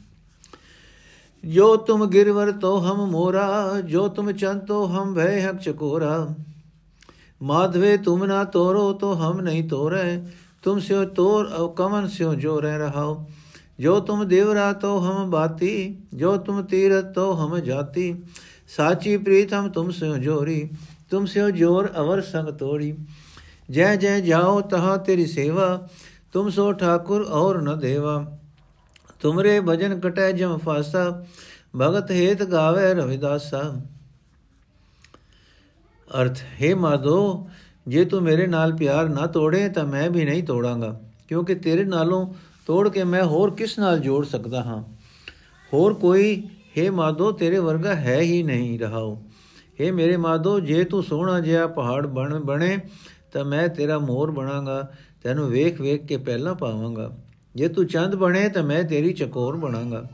ਜੋ ਤੁਮ ਗਿਰਵਰ ਤੋ ਹਮ ਮੋਰਾ, ਜੋ ਤੁਮ ਚੰਤੋ ਹਮ ਭੈ ਹਕ ਚਕੋਰਾ। ਮਾਧਵੇ ਤੁਮ ਨਾ ਤੋਰੋ ਤੋ ਹਮ ਨਹੀਂ ਤੋਰੇ, ਤੁਮ ਸਿਓ ਤੋਰ ਔ ਕਮਨ ਸਿਓ ਜੋ ਰਹਿ ਰਹਾਓ। ਜੋ ਤੁਮ ਦੇਵਰਾ ਤੋ ਹਮ ਬਾਤੀ, ਜੋ ਤੁਮ ਤੀਰਤ ਤੋ ਹਮ ਜਾਤੀ, ਸਾਚੀ ਪ੍ਰੀਤ ਹਮ ਤੁਮ ਸਿਓ ਜੋਰੀ, ਤੁਮ ਸਿਓ ਜੋਰ ਅਵਰ ਸੰਗ ਤੋੜੀ ਜੈ ਜੈ ਜਾਓ ਤਹਾ ਤੇਰੀ ਸੇਵਾ, ਤੁਮ ਸੋ ਠਾਕੁਰ ਔਰ ਨ ਦੇਵਾ। ਤੁਮਰੇ ਭਜਨ ਕਟੈ ਜਮ ਫਾਸਾ, ਭਗਤ ਹੇਤ ਗਾਵੇ ਰਵਿਦਾਸਾ। ਅਰਥ, ਹੈ ਮਾਦੋ ਜੇ ਤੂੰ ਮੇਰੇ ਨਾਲ ਪਿਆਰ ਨਾ ਤੋੜੇ, ਤਾਂ ਮੈਂ ਵੀ ਨਹੀਂ ਤੋੜਾਂਗਾ, ਕਿਉਂਕਿ ਤੇਰੇ ਨਾਲੋਂ ਤੋੜ ਕੇ ਮੈਂ ਹੋਰ ਕਿਸ ਨਾਲ ਜੋੜ ਸਕਦਾ ਹਾਂ? ਹੋਰ ਕੋਈ, ਹੈ ਮਾਦੋ ਤੇਰੇ ਵਰਗਾ ਹੈ ਹੀ ਨਹੀਂ ਰਹਾਓ ਹੈ ਮੇਰੇ ਮਾਦੋ ਜੇ ਤੂੰ ਸੋਹਣਾ ਜਿਹਾ ਪਹਾੜ ਬਣ, ਬਣੇ, ਤਾਂ ਮੈਂ ਤੇਰਾ ਮੋਰ ਬਣਾਂਗਾ, ਤੈਨੂੰ ਵੇਖ ਵੇਖ ਕੇ ਪਹਿਲਾਂ ਪਾਵਾਂਗਾ। ਜੇ ਤੂੰ ਚੰਦ ਬਣੇ, ਤਾਂ ਮੈਂ ਤੇਰੀ ਚਕੋਰ ਬਣਾਂਗਾ।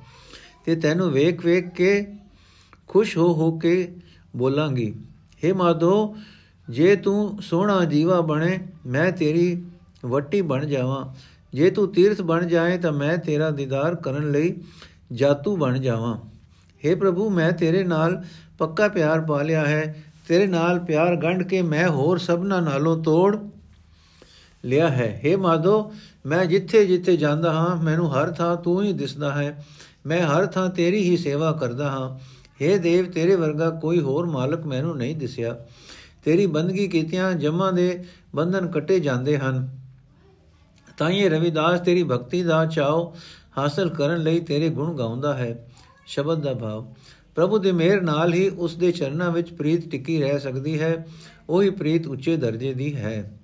ਤੇ ਤੈਨੂੰ ਵੇਖ ਵੇਖ ਕੇ ਖੁਸ਼ ਹੋ ਹੋ ਕੇ ਬੋਲਾਂਗੀ। हे ਮਾਧੋ, ਜੇ ਤੂੰ ਸੋਹਣਾ ਜੀਵਾ ਬਣੇ, ਮੈਂ ਤੇਰੀ ਵੱਟੀ ਬਣ ਜਾਵਾਂ। ਜੇ ਤੂੰ ਤੀਰਥ ਬਣ ਜਾਏ ਤਾਂ ਮੈਂ ਤੇਰਾ ਦੀਦਾਰ ਕਰਨ ਲਈ ਜਾਤੂ ਬਣ ਜਾਵਾਂ हे ਪ੍ਰਭੂ ਮੈਂ ਤੇਰੇ ਨਾਲ ਪੱਕਾ ਪਿਆਰ ਪਾ ਲਿਆ ਹੈ ਤੇਰੇ ਨਾਲ ਪਿਆਰ ਗੰਢ ਕੇ ਮੈਂ ਹੋਰ ਸਭਨਾ ਨਾਲੋਂ ਤੋੜ ਲਿਆ ਹੈ हे ਮਾਧੋ ਮੈਂ ਜਿੱਥੇ ਜਿੱਥੇ ਜਾਂਦਾ ਹਾਂ ਮੈਨੂੰ ਹਰ ਥਾਂ ਤੂੰ ਹੀ ਦਿਸਦਾ ਹੈ ਮੈਂ ਹਰ ਥਾਂ ਤੇਰੀ ਹੀ ਸੇਵਾ ਕਰਦਾ ਹਾਂ हे ਦੇਵ ਤੇਰੇ ਵਰਗਾ ਕੋਈ ਹੋਰ ਮਾਲਕ ਮੈਨੂੰ ਨਹੀਂ ਦਿਸਿਆ ਤੇਰੀ ਬੰਦਗੀ ਕੀਤਿਆਂ ਜਮਾਂ ਦੇ ਬੰਧਨ ਕੱਟੇ ਜਾਂਦੇ ਹਨ ਤਾਂ ਇਹ ਰਵਿਦਾਸ, ਤੇਰੀ ਭਗਤੀ ਦਾ ਚਾਉ ਹਾਸਲ ਕਰਨ ਲਈ ਤੇਰੇ ਗੁਣ ਗਾਉਂਦਾ ਹੈ, ਸ਼ਬਦ ਦਾ ਭਾਵ। ਪ੍ਰਭੂ ਦੇ ਮਿਹਰ ਨਾਲ ਹੀ ਉਸ ਦੇ ਚਰਨਾਂ ਵਿੱਚ ਪ੍ਰੀਤ ਟਿੱਕੀ ਰਹਿ ਸਕਦੀ ਹੈ, ਉਹੀ ਪ੍ਰੀਤ ਉੱਚੇ ਦਰਜੇ ਦੀ ਹੈ।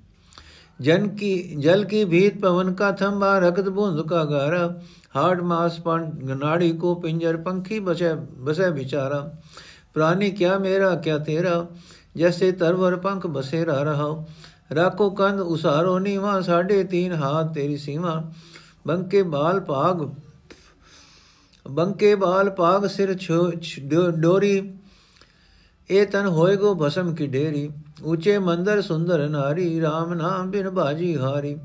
ਜਨ ਕੀ, ਜਲ ਕੀ ਭੀਤ ਪਵਨ ਕਾ ਥੰਬਾ ਰਕਤ ਬੂੰਦ ਕਾ ਗਾਰਾ ਹਾਰਡ ਮਾਸ ਪਣ ਗਨਾੜੀ ਕੋ ਪਿੰਜਰ ਪੰਖੀ ਬਸੇ ਬਸੇ ਵਿਚਾਰਾ। ਪ੍ਰਾਨੀ ਕਿਆ ਮੇਰਾ, ਕਿਆ ਤੇਰਾ, ਜੈਸੇ ਤਰਵਰ ਪੰਖ ਬਸੇਰਾ ਰਹਾ ਰਾਖੋ ਕੰਧ ਉਸਾਰੋ ਨੀਵਾ ਸਾਢੇ 3 ਹਾਥ ਤੇਰੀ ਸੀਮਾ। ਬੰਕੇ ਬਾਲ ਭਾਗ, ਬੰਕੇ ਬਾਲ ਭਾਗ ਸਿਰ ਡੋਰੀ। ਇਹ ਤਨ ਹੋਏਗੋ ਭਸਮ ਕੀ ਢੇਰੀ ਉੱਚੇ ਮੰਦਰ ਸੁੰਦਰ ਨਾਰੀ RAM ਨਾਮ ਬਿਨ ਬਾਜੀ ਹਾਰੀ।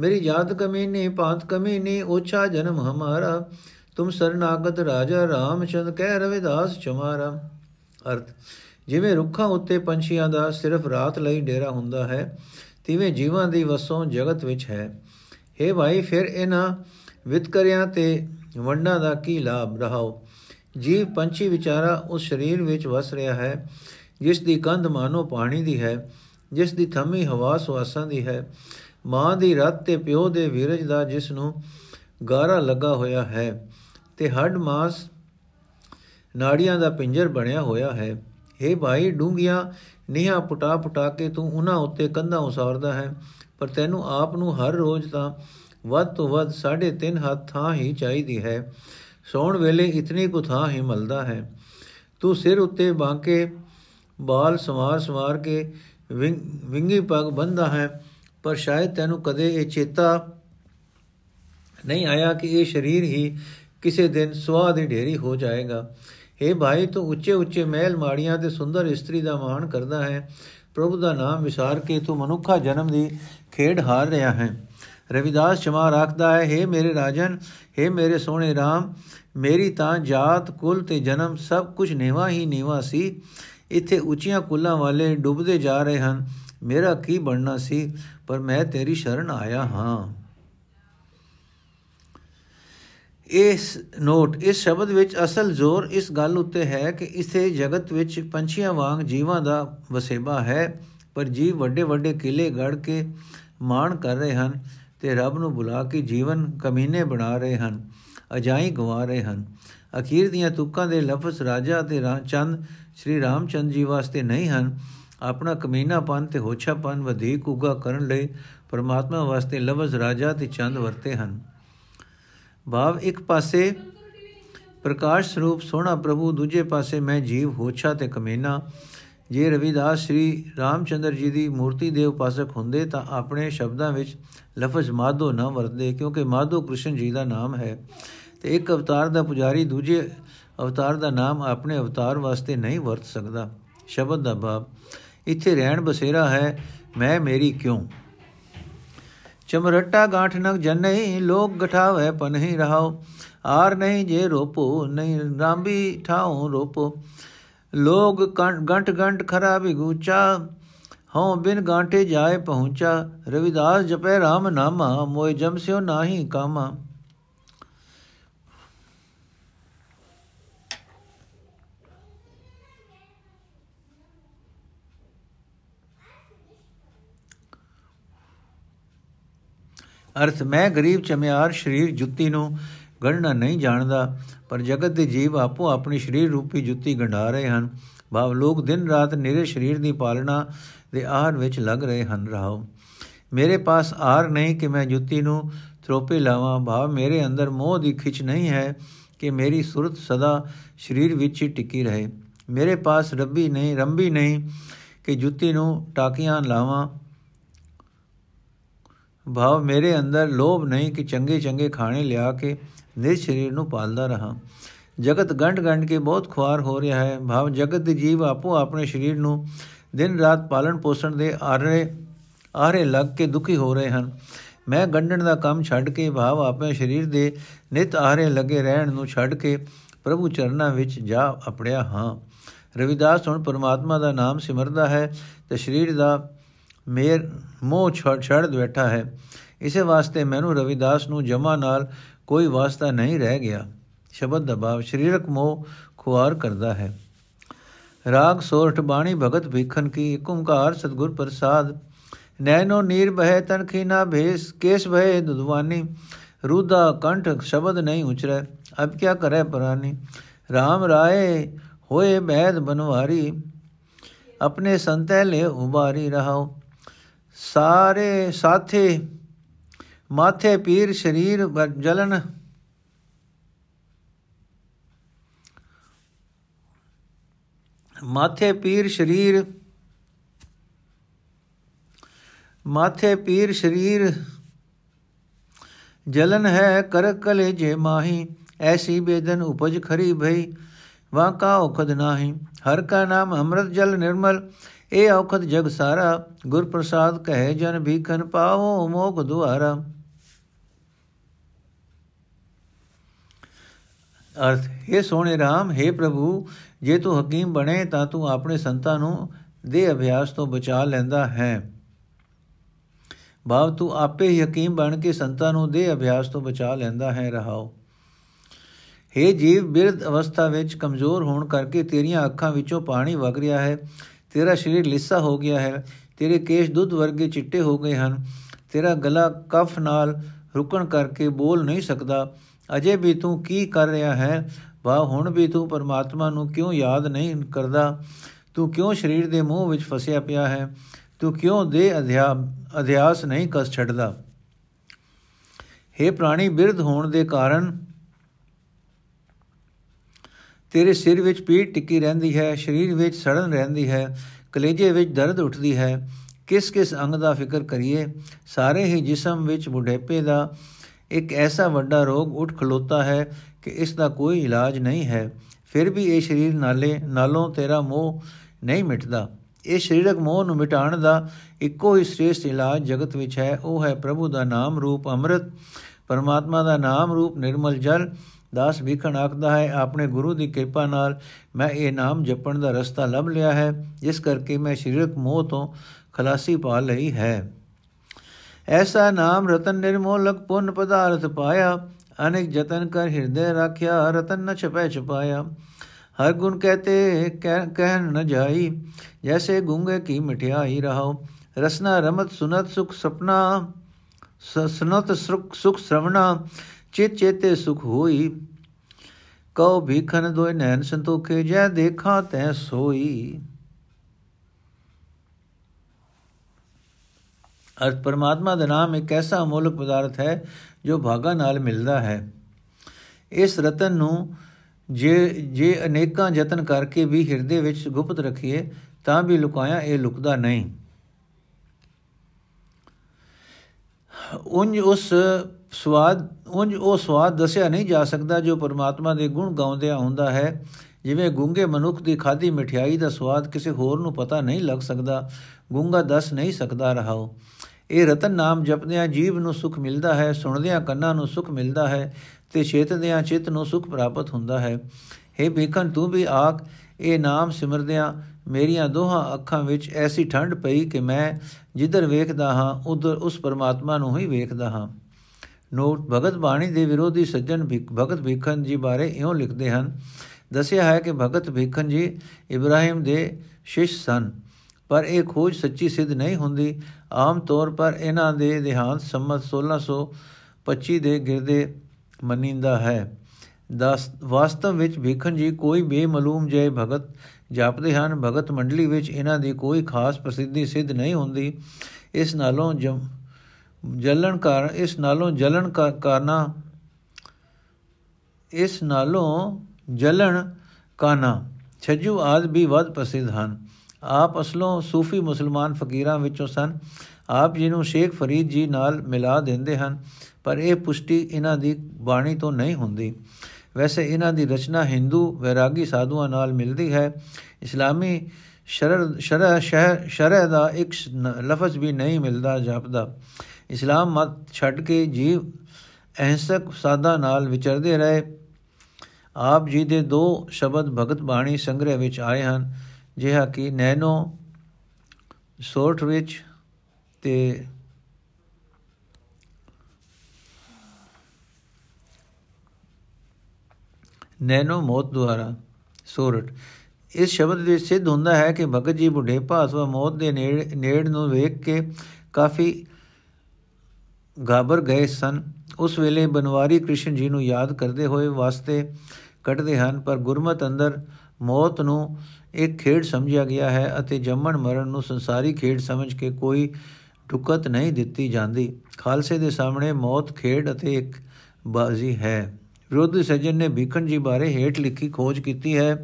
ਮੇਰੀ ਜਾਤ ਕਮੀਨੀ ਪਾਤ ਕਮੀਨੀ, ਓਛਾ ਜਨਮ ਹਮਾਰਾ। ਤੁਮ ਸਰਨਾਗਤ ਰਾਜਾ RAM ਚੰਦ ਕਹਿ ਰਵਿਦਾਸ ਚਮਾਰਾ। ਅਰਥ ਜਿਵੇਂ ਰੁੱਖਾਂ ਉੱਤੇ ਪੰਛੀਆਂ ਦਾ ਸਿਰਫ ਰਾਤ ਲਈ ਡੇਰਾ ਹੁੰਦਾ ਹੈ, ਤਿਵੇਂ ਜੀਵਾਂ ਦੀ ਵਸੋਂ ਜਗਤ ਵਿੱਚ ਹੈ। हे ਭਾਈ, ਫਿਰ ਇਹਨਾਂ ਵਿਤਕਰਿਆਂ ਤੇ ਵੰਡਾਂ ਦਾ ਕੀ ਲਾਭ? ਰਹਾਓ। ਜੀਵ ਪੰਛੀ ਵਿਚਾਰਾ ਉਸ ਸਰੀਰ ਵਿੱਚ ਵਸ ਰਿਹਾ ਹੈ, ਜਿਸ ਦੀ ਕੰਧ ਮਾਨੋ ਪਾਣੀ ਦੀ ਹੈ, ਜਿਸ ਦੀ ਥੰਮੀ ਹਵਾ ਸਵਾਸਾਂ ਦੀ ਹੈ। ਮਾਂ ਦੀ ਰਤ ਤੇ ਪਿਓ ਦੇ ਵੀਰਜ ਦਾ ਜਿਸ ਨੂੰ ਗਾਰਾ ਲੱਗਾ ਹੋਇਆ ਹੈ, ਤੇ ਹੱਡ ਮਾਸ ਨਾੜੀਆਂ ਦਾ ਪਿੰਜਰ ਬਣਿਆ ਹੋਇਆ ਹੈ। हे ਭਾਈ ਡੂੰਗੀਆਂ ਨੀਹਾਂ ਪੁਟਾ ਪੁਟਾ ਕੇ ਤੂੰ ਉਹਨਾਂ ਉੱਤੇ ਕੰਧਾਂ ਉਸਾਰਦਾ ਹੈ, ਪਰ ਤੈਨੂੰ ਆਪ ਨੂੰ ਹਰ ਰੋਜ਼ ਤਾਂ ਵੱਧ ਤੋਂ ਵੱਧ 3.5 ਹੱਥ ਥਾਂ ਹੀ ਚਾਹੀਦੀ ਹੈ। ਸੌਣ ਵੇਲੇ ਇਤਨੀ ਕੁ ਥਾਂ ਹੀ ਮਿਲਦਾ ਹੈ। ਤੂੰ ਸਿਰ ਉੱਤੇ ਬਾਂਕੇ, ਬਾਲ ਸਵਾਰ ਸਵਾਰ ਕੇ ਵਿੰਗੀ ਪੱਗ ਬੰਦਾ ਹੈ, ਪਰ ਸ਼ਾਇਦ ਤੈਨੂੰ ਕਦੇ ਇਹ ਚੇਤਾ ਨਹੀਂ ਆਇਆ ਕਿ ਇਹ ਸਰੀਰ ਹੀ ਕਿਸੇ ਦਿਨ ਸਵਾਹ ਦੀ ਢੇਰੀ ਹੋ ਜਾਏਗਾ। हे ਭਾਈ ਤੂੰ ਉੱਚੇ ਉੱਚੇ ਮਹਿਲ ਮਾੜੀਆਂ ਤੇ ਸੁੰਦਰ ਇਸਤਰੀ ਦਾ ਮਾਣ ਕਰਦਾ ਹੈ ਪ੍ਰਭੂ ਦਾ ਨਾਮ ਵਿਸਾਰ ਕੇ ਤੂੰ ਮਨੁੱਖਾ ਜਨਮ ਦੀ ਖੇਡ ਹਾਰ ਰਿਹਾ ਹੈ ਰਵਿਦਾਸ ਚਮਾ ਰੱਖਦਾ ਹੈ हे ਮੇਰੇ ਰਾਜਨ हे ਮੇਰੇ ਸੋਹਣੇ RAM ਮੇਰੀ ਤਾਂ ਜਾਤ ਕੁਲ ਤੇ ਜਨਮ ਸਭ ਕੁਝ ਨੇਵਾ ਹੀ ਨੇਵਾ ਸੀ ਇੱਥੇ ਉੱਚੀਆਂ ਕੁੱਲਾਂ ਵਾਲੇ ਡੁੱਬਦੇ ਜਾ ਰਹੇ ਹਨ ਮੇਰਾ ਕੀ ਬਣਨਾ ਸੀ ਪਰ ਮੈਂ ਤੇਰੀ ਸ਼ਰਨ ਆਇਆ ਹਾਂ ਇਸ ਨੋਟ, ਇਸ ਸ਼ਬਦ ਵਿੱਚ ਅਸਲ ਜ਼ੋਰ ਇਸ ਗੱਲ ਉੱਤੇ ਹੈ ਕਿ ਇਸੇ ਜਗਤ ਵਿੱਚ ਪੰਛੀਆਂ ਵਾਂਗ ਜੀਵਾਂ ਦਾ ਵਸੇਬਾ ਹੈ, ਪਰ ਜੀਵ ਵੱਡੇ ਵੱਡੇ ਕਿਲੇ ਗੜ ਕੇ ਮਾਣ ਕਰ ਰਹੇ ਹਨ ਤੇ ਰੱਬ ਨੂੰ ਬੁਲਾ ਕੇ ਜੀਵਨ ਕਮੀਨੇ ਬਣਾ ਰਹੇ ਹਨ, ਅਜਾਈ ਗਵਾ ਰਹੇ ਹਨ। ਅਖੀਰ ਦੀਆਂ ਤੁਕਾਂ ਦੇ ਲਫ਼ਜ਼ ਰਾਜਾ ਤੇ ਚੰਦ, ਸ੍ਰੀ ਰਾਮਚੰਦ ਜੀ ਵਾਸਤੇ ਨਹੀਂ ਹਨ। ਆਪਣਾ ਕਮੀਨਾਪਨ ਤੇ ਹੋਛਾਪਨ ਵਧੇਕ ਉਗਾ ਕਰਨ ਲਈ ਪਰਮਾਤਮਾ ਵਾਸਤੇ ਲਫ਼ਜ਼ ਰਾਜਾ ਤੇ ਚੰਦ ਵਰਤੇ ਹਨ। ਭਾਵ ਇੱਕ ਪਾਸੇ ਪ੍ਰਕਾਸ਼ ਸਰੂਪ ਸੋਹਣਾ ਪ੍ਰਭੂ, ਦੂਜੇ ਪਾਸੇ ਮੈਂ ਜੀਵ ਹੋਛਾ ਤੇ ਕਮੀਨਾ। ਜੇ ਰਵਿਦਾਸ ਸ੍ਰੀ ਰਾਮਚੰਦਰ ਜੀ ਦੀ ਮੂਰਤੀ ਦੇ ਉਪਾਸਕ ਹੁੰਦੇ ਤਾਂ ਆਪਣੇ ਸ਼ਬਦਾਂ ਵਿੱਚ ਲਫ਼ਜ਼ ਮਾਧੋ ਨਾ ਵਰਤਦੇ, ਕਿਉਂਕਿ ਮਾਧੋ ਕ੍ਰਿਸ਼ਨ ਜੀ ਦਾ ਨਾਮ ਹੈ। ਤੇ ਇੱਕ ਅਵਤਾਰ ਦਾ ਪੁਜਾਰੀ ਦੂਜੇ ਅਵਤਾਰ ਦਾ ਨਾਮ ਆਪਣੇ ਅਵਤਾਰ ਵਾਸਤੇ ਨਹੀਂ ਵਰਤ ਸਕਦਾ। ਸ਼ਬਦ ਦਾ ਭਾਵ, ਇੱਥੇ ਰਹਿਣ ਬਸੇਰਾ ਹੈ, ਮੈਂ ਮੇਰੀ ਕਿਉਂ? ਚਮਰਟਾ ਗਾਠ ਨਗ ਜਨਈ, ਲੋਕ ਗਠਾਵੇ ਪਨਹੀ ਰਹਾਓ। ਆਰ ਨਹੀਂ ਜੇ ਰੋਪੋ, ਨਹੀਂ ਰਾਂਬੀ ਠਾਉ ਰੋਪੋ। ਲੋਗ ਗੰਟ ਗੰਟ ਖਰਾ ਬਿਗੂਚਾ ਹਉ ਬਿਨ ਗਾਂਟੇ ਜਾਏ ਪਹੁੰਚਾ। ਰਵਿਦਾਸ ਜਪੈ RAM ਨਾਮਾ ਮੋਇ ਜਮਸਿਓ ਨਾਹੀ ਕਾਮਾ। ਅਰਥ, ਮੈਂ ਗਰੀਬ ਚਮਿਆਰ ਸਰੀਰ ਜੁੱਤੀ ਨੂੰ ਗਣਨਾ ਨਹੀਂ ਜਾਣਦਾ, ਪਰ ਜਗਤ ਦੇ ਜੀਵ ਆਪੋ ਆਪਣੀ ਸਰੀਰ ਰੂਪੀ ਜੁੱਤੀ ਗੰਢਾ ਰਹੇ ਹਨ। ਭਾਵ, ਲੋਕ ਦਿਨ ਰਾਤ ਨਿਰੇ ਸਰੀਰ ਦੀ ਪਾਲਣਾ ਦੇ ਆਹਰ ਵਿੱਚ ਲੱਗ ਰਹੇ ਹਨ। ਰਹਾਓ, ਮੇਰੇ ਪਾਸ ਆਰ ਨਹੀਂ ਕਿ ਮੈਂ ਜੁੱਤੀ ਨੂੰ ਥਰੋਪੇ ਲਾਵਾਂ। ਭਾਵ, ਮੇਰੇ ਅੰਦਰ ਮੋਹ ਦੀ ਖਿੱਚ ਨਹੀਂ ਹੈ ਕਿ ਮੇਰੀ ਸੁਰਤ ਸਦਾ ਸਰੀਰ ਵਿੱਚ ਹੀ ਟਿਕੀ ਰਹੇ। ਮੇਰੇ ਪਾਸ ਰੱਬੀ ਨਹੀਂ, ਰੰਬੀ ਨਹੀਂ ਕਿ ਜੁੱਤੀ ਨੂੰ ਟਾਕੀਆਂ ਲਾਵਾਂ। ਭਾਵ ਮੇਰੇ ਅੰਦਰ ਲੋਭ ਨਹੀਂ ਕਿ ਚੰਗੇ ਚੰਗੇ ਖਾਣੇ ਲਿਆ ਕੇ ਨਿਜ ਸਰੀਰ ਨੂੰ ਪਾਲਦਾ ਰਹਾ। ਜਗਤ ਗੰਢ ਗੰਢ ਕੇ ਬਹੁਤ ਖੁਆਰ ਹੋ ਰਿਹਾ ਹੈ। ਭਾਵ ਜਗਤ ਦੇ ਜੀਵ ਆਪੋ ਆਪਣੇ ਸਰੀਰ ਨੂੰ ਦਿਨ ਰਾਤ ਪਾਲਣ ਪੋਸ਼ਣ ਦੇ ਆਰੇ ਆਰੇ ਲੱਗ ਕੇ ਦੁਖੀ ਹੋ ਰਹੇ ਹਨ। ਮੈਂ ਗੰਢਣ ਦਾ ਕੰਮ ਛੱਡ ਕੇ ਭਾਵ ਆਪਣੇ ਸਰੀਰ ਦੇ ਨਿਤ ਆਰੇ ਲੱਗੇ ਰਹਿਣ ਨੂੰ ਛੱਡ ਕੇ ਪ੍ਰਭੂ ਚਰਨਾਂ ਵਿੱਚ ਜਾ ਅਪੜਿਆ ਹਾਂ। ਰਵਿਦਾਸ ਹੁਣ ਪਰਮਾਤਮਾ ਦਾ ਨਾਮ ਸਿਮਰਦਾ ਹੈ ਤੇ ਸਰੀਰ ਦਾ ਮੇਰ, ਮੋਹ ਛੱਡ ਛੱਡ ਬੈਠਾ ਹੈ। ਇਸੇ ਵਾਸਤੇ ਮੈਨੂੰ ਰਵਿਦਾਸ ਨੂੰ ਜਮਾ ਨਾਲ ਕੋਈ ਵਾਸਤਾ ਨਹੀਂ ਰਹਿ ਗਿਆ। ਸ਼ਬਦ ਦਾ ਭਾਵ ਸਰੀਰਕ ਮੋਹ ਖੁਆਰ ਕਰਦਾ ਹੈ। ਰਾਗ, ਸੋਰਠ, ਬਾਣੀ, ਭਗਤ ਭੀਖਨ ਕੀ ਏਕ ਓੰਕਾਰ ਸਤਗੁਰ ਪ੍ਰਸਾਦ। ਨੈਨੋ ਨੀਰ ਬਹਿ ਤਨਖੀ ਨਾ ਭੇਸ, ਕੇਸ ਭਏ ਦੁਦਵਾਨੀ ਰੂਦਾ ਕੰਠ ਸ਼ਬਦ ਨਹੀਂ ਉਚਰੈ, ਅਬ ਕਿਆ ਕਰੇ ਪਰਾਨੀ। RAM ਰਾਏ ਹੋਏ ਬੈਦ ਬਨਵਾਰੀ, ਆਪਣੇ ਸੰਤੈ ਲੈ ਉਬਾਰੀ ਰਹਾਓ ਸਾਰੇ ਸਾਥੇ ਮਾਥੇ ਪੀਰ ਸ਼ਰੀਰ ਜਲਨ ਮਾਥੇ ਪੀਰ ਸ਼ਰੀਰ ਮਾਥੇ ਪੀਰ ਸ਼ਰੀਰ ਜਲਨ ਹੈ ਕਰ ਕਲੇ ਜੇ ਮਾਹੀ ਐਸੀ ਬੇਦਨ ਉਪਜ ਖਰੀ ਭਈ ਵਾ ਕਾ ਔਖਦ ਨਾਹੀ ਹਰ ਕਾ ਨਾਮ ਅੰਮ੍ਰਿਤ ਜਲ ਨਿਰਮਲ ਇਹ ਔਖਦ ਜਗ ਸਾਰਾ ਗੁਰ ਪ੍ਰਸਾਦ ਕਹੇ ਜਨ ਭੀਖਨ ਪਾਓ ਮੋਗ ਦੁਆਰਾ ਅਰਥ हे ਸੋਹਣੇ RAM हे ਪ੍ਰਭੂ ਜੇ ਤੂੰ ਹਕੀਮ ਬਣੇ ਤਾਂ ਤੂੰ ਆਪਣੇ ਸੰਤਾਂ ਨੂੰ ਦੇ ਅਭਿਆਸ ਤੋਂ ਬਚਾ ਲੈਂਦਾ ਹੈ ਭਾਵ ਤੂੰ ਆਪੇ ਹੀ ਹਕੀਮ ਬਣ ਕੇ ਸੰਤਾਂ ਨੂੰ ਦੇ ਅਭਿਆਸ ਤੋਂ ਬਚਾ ਲੈਂਦਾ ਹੈ ਰਹਾਓ हे ਜੀਵ ਬਿਰਧ ਅਵਸਥਾ ਵਿੱਚ ਕਮਜ਼ੋਰ ਹੋਣ ਕਰਕੇ ਤੇਰੀਆਂ ਅੱਖਾਂ ਵਿੱਚੋਂ ਪਾਣੀ ਵਗ ਰਿਹਾ ਹੈ ਤੇਰਾ ਸਰੀਰ ਲਿੱਸਾ ਹੋ ਗਿਆ ਹੈ, ਤੇਰੇ ਕੇਸ਼ ਦੁੱਧ ਵਰਗੇ ਚਿੱਟੇ ਹੋ ਗਏ ਹਨ, ਤੇਰਾ ਗਲਾ ਕਫ ਨਾਲ ਰੁਕਣ ਕਰਕੇ ਬੋਲ ਨਹੀਂ ਸਕਦਾ, ਅਜੇ ਵੀ ਤੂੰ ਕੀ ਕਰ ਰਿਹਾ ਹੈ? ਵਾ ਹੁਣ ਵੀ ਤੂੰ ਪਰਮਾਤਮਾ ਨੂੰ ਕਿਉਂ ਯਾਦ ਨਹੀਂ ਕਰਦਾ? ਤੂੰ ਕਿਉਂ ਸਰੀਰ ਦੇ ਮੂੰਹ ਵਿੱਚ ਫਸਿਆ ਪਿਆ ਹੈ? ਤੂੰ ਕਿਉਂ ਦੇ ਅਧਿਆਸ ਨਹੀਂ ਕਸ ਛੱਡਦਾ? हे ਪ੍ਰਾਣੀ, ਬਿਰਧ ਹੋਣ ਦੇ ਕਾਰਨ ਤੇਰੇ ਸਿਰ ਵਿੱਚ ਪੀੜ ਟਿੱਕੀ ਰਹਿੰਦੀ ਹੈ, ਸਰੀਰ ਵਿੱਚ ਸੜਨ ਰਹਿੰਦੀ ਹੈ, ਕਲੇਜੇ ਵਿੱਚ ਦਰਦ ਉੱਠਦੀ ਹੈ, ਕਿਸ ਕਿਸ ਅੰਗ ਦਾ ਫਿਕਰ ਕਰੀਏ? ਸਾਰੇ ਹੀ ਜਿਸਮ ਵਿੱਚ ਬੁਢੇਪੇ ਦਾ ਇੱਕ ਐਸਾ ਵੱਡਾ ਰੋਗ ਉੱਠ ਖਲੋਤਾ ਹੈ ਕਿ ਇਸ ਦਾ ਕੋਈ ਇਲਾਜ ਨਹੀਂ ਹੈ। ਫਿਰ ਵੀ ਇਹ ਸਰੀਰ ਨਾਲੇ, ਨਾਲੋਂ ਤੇਰਾ ਮੋਹ ਨਹੀਂ ਮਿਟਦਾ। ਇਹ ਸਰੀਰਕ ਮੋਹ ਨੂੰ ਮਿਟਾਉਣ ਦਾ ਇੱਕੋ ਹੀ ਸ੍ਰੇਸ਼ਟ ਇਲਾਜ ਜਗਤ ਵਿੱਚ ਹੈ। ਉਹ ਹੈ ਪ੍ਰਭੂ ਦਾ ਨਾਮ ਰੂਪ ਅੰਮ੍ਰਿਤ, ਪਰਮਾਤਮਾ ਦਾ ਨਾਮ ਰੂਪ ਨਿਰਮਲ ਜਲ ਦਾਸ ਵਿਖਣ ਆਖਦਾ ਹੈ ਆਪਣੇ ਗੁਰੂ ਦੀ ਕਿਰਪਾ ਨਾਲ ਮੈਂ ਇਹ ਨਾਮ ਜਪਣ ਦਾ ਰਸਤਾ ਲੱਭ ਲਿਆ ਹੈ ਜਿਸ ਕਰਕੇ ਮੈਂ ਸਰੀਰਕ ਮੋਹ ਤੋਂ ਖਲਾਸੀ ਪਾ ਲਈ ਹੈ ਐਸਾ ਨਾਮ ਰਤਨ ਨਿਰਮੋਲਕ ਪੁੰਨ ਪਦਾਰਥ ਪਾਇਆ ਅਨੇਕ ਜਤਨ ਕਰ ਹਿਰਦੇ ਰੱਖਿਆ ਰਤਨ ਨ ਛਪੈ ਛਪਾਇਆ ਹਰ ਗੁਣ ਕਹਤੇ ਕਹਿਣ ਨ ਜਾਈ ਜੈਸੇ ਗੁੰਗੇ ਕੀ ਮਠਿਆਈ ਰਹਾਓ ਰਸਨਾ ਰਮਤ ਸੁਨਤ ਸੁਖ ਸਪਨਾ ਸਨਤ ਸੁਖ ਸੁਖ ਸ਼ਰਵਣਾ ਚਿਤ ਚੇਤੇ ਸੁਖ ਹੋਈ। ਕਉ ਭੀਖਨ ਦੋਇ ਨੈਣ ਸੰਤੋਖੇ, ਜੈ ਦੇਖਾਂ ਤੈ ਸੋਈ। ਅਰਥ ਪਰਮਾਤਮਾ ਦਾ ਨਾਮ ਇੱਕ ਐਸਾ ਅਮੋਲਕ ਪਦਾਰਥ ਹੈ ਜੋ ਭਾਗਾ ਨਾਲ ਮਿਲਦਾ ਹੈ। ਇਸ ਰਤਨ ਨੂੰ ਜੇ ਜੇ ਅਨੇਕਾਂ ਯਤਨ ਕਰਕੇ ਵੀ ਹਿਰਦੇ ਵਿੱਚ ਗੁਪਤ ਰੱਖੀਏ, ਤਾਂ ਵੀ ਲੁਕਾਇਆ ਇਹ ਲੁਕਦਾ ਨਹੀਂ। ਉੰਜ ਉਸ ਸਵਾਦ ਉੰਜ ਉਹ ਸਵਾਦ ਦੱਸਿਆ ਨਹੀਂ ਜਾ ਸਕਦਾ ਜੋ ਪਰਮਾਤਮਾ ਦੇ ਗੁਣ ਗਾਉਂਦਿਆਂ ਹੁੰਦਾ ਹੈ। ਜਿਵੇਂ ਗੁੰਗੇ ਮਨੁੱਖ ਦੀ ਖਾਦੀ ਮਠਿਆਈ ਦਾ ਸਵਾਦ ਕਿਸੇ ਹੋਰ ਨੂੰ ਪਤਾ ਨਹੀਂ ਲੱਗ ਸਕਦਾ, ਗੁੰਗਾ ਦੱਸ ਨਹੀਂ ਸਕਦਾ ਰਹਾਓ ਇਹ ਰਤਨ ਨਾਮ ਜਪਦਿਆਂ ਜੀਵ ਨੂੰ ਸੁਖ ਮਿਲਦਾ ਹੈ, ਸੁਣਦਿਆਂ ਕੰਨਾਂ ਨੂੰ ਸੁਖ ਮਿਲਦਾ ਹੈ ਤੇ ਚੇਤਦਿਆਂ ਚਿੱਤ ਨੂੰ ਸੁਖ ਪ੍ਰਾਪਤ ਹੁੰਦਾ ਹੈ। हे ਭੀਖਨ ਤੂੰ ਵੀ ਆਖ, ਇਹ ਨਾਮ ਸਿਮਰਦਿਆਂ ਮੇਰੀਆਂ ਦੋਹਾਂ ਅੱਖਾਂ ਵਿੱਚ ਐਸੀ ਠੰਡ ਪਈ ਕਿ ਮੈਂ ਜਿੱਧਰ ਵੇਖਦਾ ਹਾਂ, ਉਧਰ ਉਸ ਪਰਮਾਤਮਾ ਨੂੰ ਹੀ ਵੇਖਦਾ ਹਾਂ। ਨੋਟ ਭਗਤ ਬਾਣੀ ਦੇ ਵਿਰੋਧੀ ਸੱਜਣ ਭਗਤ ਭੀਖਨ ਜੀ ਬਾਰੇ ਇਉਂ ਲਿਖਦੇ ਹਨ, ਦੱਸਿਆ ਹੈ ਕਿ ਭਗਤ ਭੀਖਨ ਜੀ ਇਬਰਾਹਿਮ ਦੇ ਸ਼ਿਸ਼ ਸਨ, ਪਰ ਇਹ ਖੋਜ ਸੱਚੀ ਸਿੱਧ ਨਹੀਂ ਹੁੰਦੀ। ਆਮ ਤੌਰ ਪਰ ਇਹਨਾਂ ਦੇ ਦੇਹਾਂਤ ਸੰਮਤ 1625 ਦੇ ਗਿਰਦੇ ਮੰਨਿੰਦਾ ਹੈ। ਦਸ, ਵਾਸਤਵ ਵਿੱਚ ਭੀਖਨ ਜੀ ਕੋਈ ਬੇਮਲੂਮ ਜੈ ਭਗਤ ਜਾਪਦੇ ਹਨ। ਭਗਤ ਮੰਡਲੀ ਵਿੱਚ ਇਹਨਾਂ ਦੀ ਕੋਈ ਖਾਸ ਪ੍ਰਸਿੱਧੀ ਸਿੱਧ ਨਹੀਂ ਹੁੰਦੀ। ਇਸ ਨਾਲੋਂ ਜਲਣ ਕਾਰਨ, ਇਸ ਨਾਲੋਂ ਜਲਣ ਕਾਰਨਾ, ਇਸ ਨਾਲੋਂ ਜਲਣ ਕਾਨਾ ਛੱਜੂ ਆਦ ਵੀ ਵੱਧ ਪ੍ਰਸਿੱਧ ਹਨ। ਆਪ ਅਸਲੋਂ ਸੂਫੀ ਮੁਸਲਮਾਨ ਫਕੀਰਾਂ ਵਿੱਚੋਂ ਸਨ। ਆਪ ਜੀ ਨੂੰ ਸ਼ੇਖ ਫਰੀਦ ਜੀ ਨਾਲ ਮਿਲਾ ਦਿੰਦੇ ਹਨ, ਪਰ ਇਹ ਪੁਸ਼ਟੀ ਇਹਨਾਂ ਦੀ ਬਾਣੀ ਤੋਂ ਨਹੀਂ ਹੁੰਦੀ। ਵੈਸੇ ਇਹਨਾਂ ਦੀ ਰਚਨਾ ਹਿੰਦੂ ਵੈਰਾਗੀ ਸਾਧੂਆਂ ਨਾਲ ਮਿਲਦੀ ਹੈ। ਇਸਲਾਮੀ ਸ਼ਰਅ ਸ਼ਰਅ ਸ਼ਰਅ ਦਾ ਇੱਕ ਲਫ਼ਜ਼ ਵੀ ਨਹੀਂ ਮਿਲਦਾ ਜਾਪਦਾ। ਇਸਲਾਮ ਮਤ ਛੱਡ ਕੇ ਜੀਵ ਅਹਿੰਸਕ ਸਾਦਾ ਨਾਲ ਵਿਚਰਦੇ ਰਹੇ। ਆਪ ਜੀ ਦੇ ਦੋ ਸ਼ਬਦ ਭਗਤ ਬਾਣੀ ਸੰਗ੍ਰਹਿ ਵਿੱਚ ਆਏ ਹਨ, ਜਿਹਾ ਕਿ ਨੈਨੋ ਸੋਰਟ ਵਿੱਚ ਤੇ ਨੈਨੋ ਮੌਤ ਦੁਆਰਾ ਸੋਰਟ ਇਸ ਸ਼ਬਦ ਵਿੱਚ ਸਿੱਧ ਹੁੰਦਾ ਹੈ ਕਿ ਭਗਤ ਜੀ ਬੁੱਢੇ ਭਾਸਵਾ ਮੌਤ ਦੇ ਨੇੜ ਨੂੰ ਵੇਖ ਕੇ ਕਾਫੀ ਗਾਬਰ ਗਏ ਸਨ। ਉਸ ਵੇਲੇ ਬਨਵਾਰੀ ਕ੍ਰਿਸ਼ਨ ਜੀ ਨੂੰ ਯਾਦ ਕਰਦੇ ਹੋਏ ਵਾਸਤੇ ਕੱਢਦੇ ਹਨ, ਪਰ ਗੁਰਮਤ ਅੰਦਰ ਮੌਤ ਨੂੰ ਇੱਕ ਖੇਡ ਸਮਝਿਆ ਗਿਆ ਹੈ ਅਤੇ ਜੰਮਣ ਮਰਨ ਨੂੰ ਸੰਸਾਰੀ ਖੇਡ ਸਮਝ ਕੇ ਕੋਈ ਟੁਕਤ ਨਹੀਂ ਦਿੱਤੀ ਜਾਂਦੀ। ਖਾਲਸੇ ਦੇ ਸਾਹਮਣੇ ਮੌਤ ਖੇਡ ਅਤੇ ਇੱਕ ਬਾਜ਼ੀ ਹੈ। ਵਿਰੋਧੀ ਸੱਜਣ ਨੇ ਭੀਖਣ ਜੀ ਬਾਰੇ ਹੇਠ ਲਿਖੀ ਖੋਜ ਕੀਤੀ ਹੈ।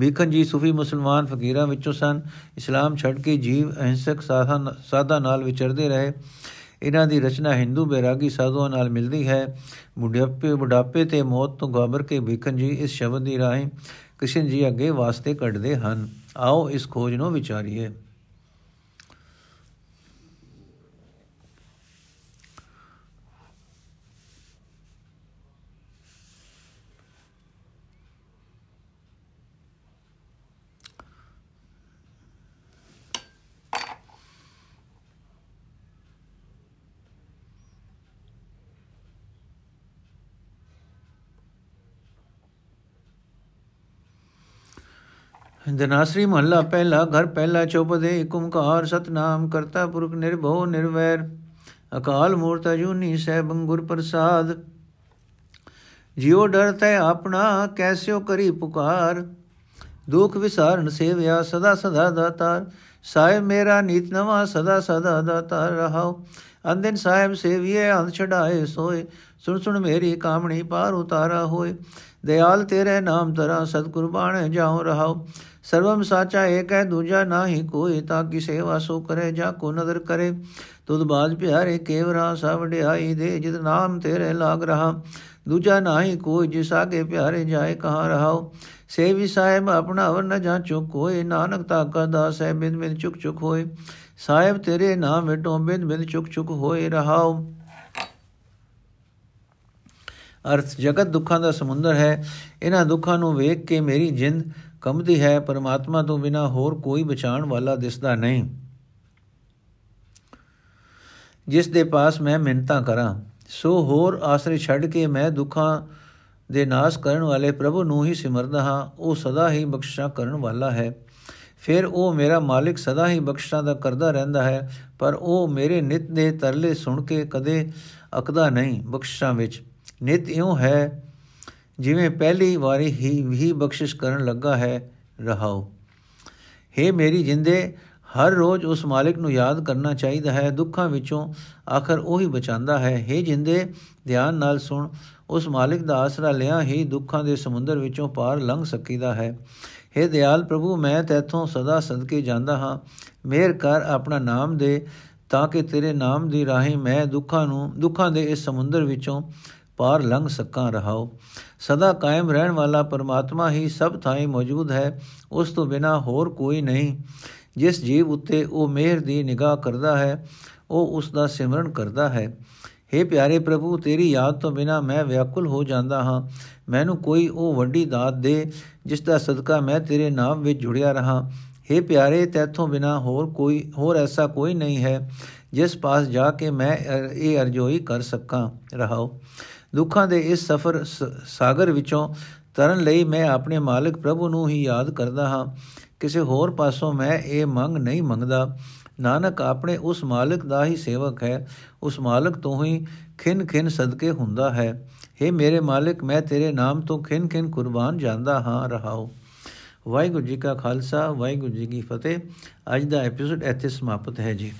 ਭੀਖਣ ਜੀ ਸੂਫੀ ਮੁਸਲਮਾਨ ਫਕੀਰਾਂ ਵਿੱਚੋਂ ਸਨ। ਇਸਲਾਮ ਛੱਡ ਕੇ ਜੀਵ, ਅਹਿੰਸਕ ਸਾਦਾ ਨਾਲ ਵਿਚਰਦੇ ਰਹੇ। ਇਹਨਾਂ ਦੀ ਰਚਨਾ ਹਿੰਦੂ ਬੈਰਾਗੀ ਸਾਧੂਆਂ ਨਾਲ ਮਿਲਦੀ ਹੈ। ਬੁਢਾਪੇ ਬੁਢਾਪੇ ਤੇ ਮੌਤ ਤੋਂ ਗਾਬਰ ਕੇ ਭੀਖਣ ਜੀ, ਇਸ ਸ਼ਬਦ ਦੀ ਰਾਹੀਂ ਕ੍ਰਿਸ਼ਨ ਜੀ ਅੱਗੇ ਵਾਸਤੇ ਕੱਢਦੇ ਹਨ। ਆਓ ਇਸ ਖੋਜ ਨੂੰ ਵਿਚਾਰੀਏ। ਜਨਾਸਰੀ ਮਹੱਲਾ ਪਹਿਲਾ, ਘਰ ਪਹਿਲਾ ਚੌਪਦੇ ਏਕ ਓੰਕਾਰ ਸਤਨਾਮ, ਕਰਤਾ ਪੁਰਖ ਨਿਰਭਉ ਨਿਰਵੈਰ, ਅਕਾਲ ਮੂਰਤ ਅਜੂਨੀ ਸਹਿਬ ਗੁਰ ਪ੍ਰਸਾਦ। ਜਿਉ ਡਰਤੈ ਆਪਣਾ, ਕੈਸਿਓ ਕਰੀ ਪੁਕਾਰ। ਦੁਖ ਵਿਸਾਰਨ ਸੇਵਿਆ ਸਦਾ ਸਦਾ ਦਾਤਾਰ। ਸਾਹਿਬ ਮੇਰਾ ਨੀਤ ਨਵਾ, ਸਦਾ ਸਦਾ ਦਾਤਾਰ ਰਹਾਉ। ਅੰਦਨ ਸਾਹਿਬ ਸੇਵੀਏ, ਅੰਧ ਛਡਾਏ ਸੋਏ। ਸੁਣ ਸੁਣ ਮੇਰੀ ਕਾਮਣੀ ਪਾਰ ਉਤਾਰਾ ਹੋਏ। ਦਿਆਲ ਤੇਰੇ ਨਾਮ ਤਰਾ ਸਤਿਗੁਰ ਬਾਣੇ ਜਾਉ ਰਹਾਉ। ਸਰਵਮ ਸਾਚਾ ਏਕ ਹੈ, ਦੂਜਾ ਨਾਹੀ ਕੋਈ, ਤਾਂ ਕੀ ਸੇਵਾ ਸੋ ਕਰੇ ਜਾ ਕੋ ਨਦਰ ਕਰੇ? ਤੁਧ ਬਾਜ ਪਿਆਰੇ ਕੇਵਰਾ ਸਭ ਢਾਈ ਦੇ, ਜਿਤ ਨਾਮ ਤੇਰੇ ਲਾਗ ਰਹਾ। ਦੂਜਾ ਨਾਹੀ ਕੋਈ, ਜਿਸ ਆਗੇ ਪਿਆਰੇ ਜਾਏ ਕਹਾਂ ਰਹਾਓ? ਸੇਵੀ ਸਾਹਿਬ ਆਪਣਾ ਵਰ ਨ ਜਾਂ ਚੁਕ ਹੋਏ ਨਾਨਕ ਤਾ ਕਾ ਦਾਸ ਹੈ, ਬਿਨ ਬਿਨ ਚੁਕ ਚੁਕ ਹੋਏ। ਸਾਹਿਬ, ਤੇਰੇ ਨਾਮ ਮਿਟੋ ਬਿਨ ਬਿਨ ਚੁਕ ਚੁਕ ਹੋਏ ਰਹਾਓ। ਅਰਥ, ਜਗਤ ਦੁੱਖਾਂ ਦਾ ਸਮੁੰਦਰ ਹੈ। ਇਹਨਾਂ ਦੁੱਖਾਂ ਨੂੰ ਵੇਖ ਕੇ ਮੇਰੀ ਜਿੰਦ ਕੰਬਦੀ ਹੈ, ਪਰਮਾਤਮਾ ਤੋਂ ਬਿਨਾ ਹੋਰ ਕੋਈ ਬਚਾਉਣ ਵਾਲਾ ਦਿਸਦਾ ਨਹੀਂ। ਜਿਸ ਦੇ ਪਾਸ ਮੈਂ ਮਿੰਨਤਾਂ ਕਰਾਂ, ਸੋ ਹੋਰ ਆਸਰੇ ਛੱਡ ਕੇ ਮੈਂ ਦੁੱਖਾਂ ਦੇ ਨਾਸ ਕਰਨ ਵਾਲੇ ਪ੍ਰਭੂ ਨੂੰ ਹੀ ਸਿਮਰਦਾ ਹਾਂ, ਉਹ ਸਦਾ ਹੀ ਬਖਸ਼ਾ ਕਰਨ ਵਾਲਾ ਹੈ। ਫਿਰ ਉਹ ਮੇਰਾ ਮਾਲਿਕ ਸਦਾ ਹੀ ਬਖਸ਼ਾਂ ਦਾ ਕਰਦਾ ਰਹਿੰਦਾ ਹੈ, ਪਰ ਉਹ ਮੇਰੇ ਨਿਤ ਦੇ ਤਰਲੇ ਸੁਣ ਕੇ ਕਦੇ ਅਕਦਾ ਨਹੀਂ ਬਖਸ਼ਾਂ ਵਿੱਚ। ਨਿਤ ਇਉਂ ਹੈ ਜਿਵੇਂ ਪਹਿਲੀ ਵਾਰੀ ਹੀ ਹੀ ਬਖਸ਼ਿਸ਼ ਕਰਨ ਲੱਗਾ ਹੈ ਰਹਾਓ हे ਮੇਰੀ ਜਿੰਦੇ ਹਰ ਰੋਜ਼ ਉਸ ਮਾਲਿਕ ਨੂੰ ਯਾਦ ਕਰਨਾ ਚਾਹੀਦਾ ਹੈ ਦੁੱਖਾਂ ਵਿੱਚੋਂ ਆਖਰ ਉਹੀ ਬਚਾਉਂਦਾ ਹੈ हे ਜਿੰਦੇ ਧਿਆਨ ਨਾਲ ਸੁਣ ਉਸ ਮਾਲਿਕ ਦਾ ਆਸਰਾ ਲਿਆ ਹੀ ਦੁੱਖਾਂ ਦੇ ਸਮੁੰਦਰ ਵਿੱਚੋਂ ਪਾਰ ਲੰਘ ਸਕੀਦਾ ਹੈ हे ਦਿਆਲ ਪ੍ਰਭੂ ਮੈਂ ਤੇਥੋਂ ਸਦਾ ਸਦਕੇ ਜਾਂਦਾ ਹਾਂ ਮਿਹਰ ਕਰ ਆਪਣਾ ਨਾਮ ਦੇ ਤਾਂ ਕਿ ਤੇਰੇ ਨਾਮ ਦੀ ਰਾਹੀਂ ਮੈਂ ਦੁੱਖਾਂ ਨੂੰ ਦੁੱਖਾਂ ਦੇ ਇਸ ਸਮੁੰਦਰ ਵਿੱਚੋਂ ਪਾਰ ਲੰਘ ਸਕਾਂ ਰਹਾਓ ਸਦਾ ਕਾਇਮ ਰਹਿਣ ਵਾਲਾ ਪਰਮਾਤਮਾ ਹੀ ਸਭ ਥਾਂ ਮੌਜੂਦ ਹੈ, ਉਸ ਤੋਂ ਬਿਨਾ ਹੋਰ ਕੋਈ ਨਹੀਂ। ਜਿਸ ਜੀਵ ਉੱਤੇ ਉਹ ਮਿਹਰ ਦੀ ਨਿਗਾਹ ਕਰਦਾ ਹੈ, ਉਹ ਉਸ ਦਾ ਸਿਮਰਨ ਕਰਦਾ ਹੈ। हे ਪਿਆਰੇ ਪ੍ਰਭੂ, ਤੇਰੀ ਯਾਦ ਤੋਂ ਬਿਨਾ ਮੈਂ ਵਿਆਕੁਲ ਹੋ ਜਾਂਦਾ ਹਾਂ। ਮੈਨੂੰ ਕੋਈ ਉਹ ਵੱਡੀ ਦਾਤ ਦੇ, ਜਿਸ ਦਾ ਸਦਕਾ ਮੈਂ ਤੇਰੇ ਨਾਮ ਵਿੱਚ ਜੁੜਿਆ ਰਹਾ। हे ਪਿਆਰੇ, ਤੇਥੋਂ ਬਿਨਾ ਹੋਰ ਕੋਈ, ਹੋਰ ਐਸਾ ਕੋਈ ਨਹੀਂ ਹੈ, ਜਿਸ ਪਾਸ ਜਾ ਕੇ ਮੈਂ ਇਹ ਅਰਜ਼ੋਈ ਕਰ ਸਕਾਂ ਰਹਾਓ ਦੁੱਖਾਂ ਦੇ ਇਸ ਸਫ਼ਰ ਸਾਗਰ ਵਿੱਚੋਂ ਤਰਨ ਲਈ ਮੈਂ ਆਪਣੇ ਮਾਲਕ ਪ੍ਰਭੂ ਨੂੰ ਹੀ ਯਾਦ ਕਰਦਾ ਹਾਂ। ਕਿਸੇ ਹੋਰ ਪਾਸੋਂ ਮੈਂ ਇਹ ਮੰਗ ਨਹੀਂ ਮੰਗਦਾ। ਨਾਨਕ ਆਪਣੇ ਉਸ ਮਾਲਕ ਦਾ ਹੀ ਸੇਵਕ ਹੈ। ਉਸ ਮਾਲਕ ਤੋਂ ਹੀ ਖਿੰਨ ਖਿੰਨ ਸਦਕੇ ਹੁੰਦਾ ਹੈ। हे ਮੇਰੇ ਮਾਲਕ, ਮੈਂ ਤੇਰੇ ਨਾਮ ਤੋਂ ਖਿੰਨ ਖਿੰਨ ਕੁਰਬਾਨ ਜਾਂਦਾ ਹਾਂ, ਰਹਾਓ। ਵਾਹਿਗੁਰੂ ਜੀ ਕਾ ਖਾਲਸਾ, ਵਾਹਿਗੁਰੂ ਜੀ ਕੀ ਫਤਿਹ। ਅੱਜ ਦਾ ਐਪੀਸੋਡ ਇੱਥੇ ਸਮਾਪਤ ਹੈ ਜੀ।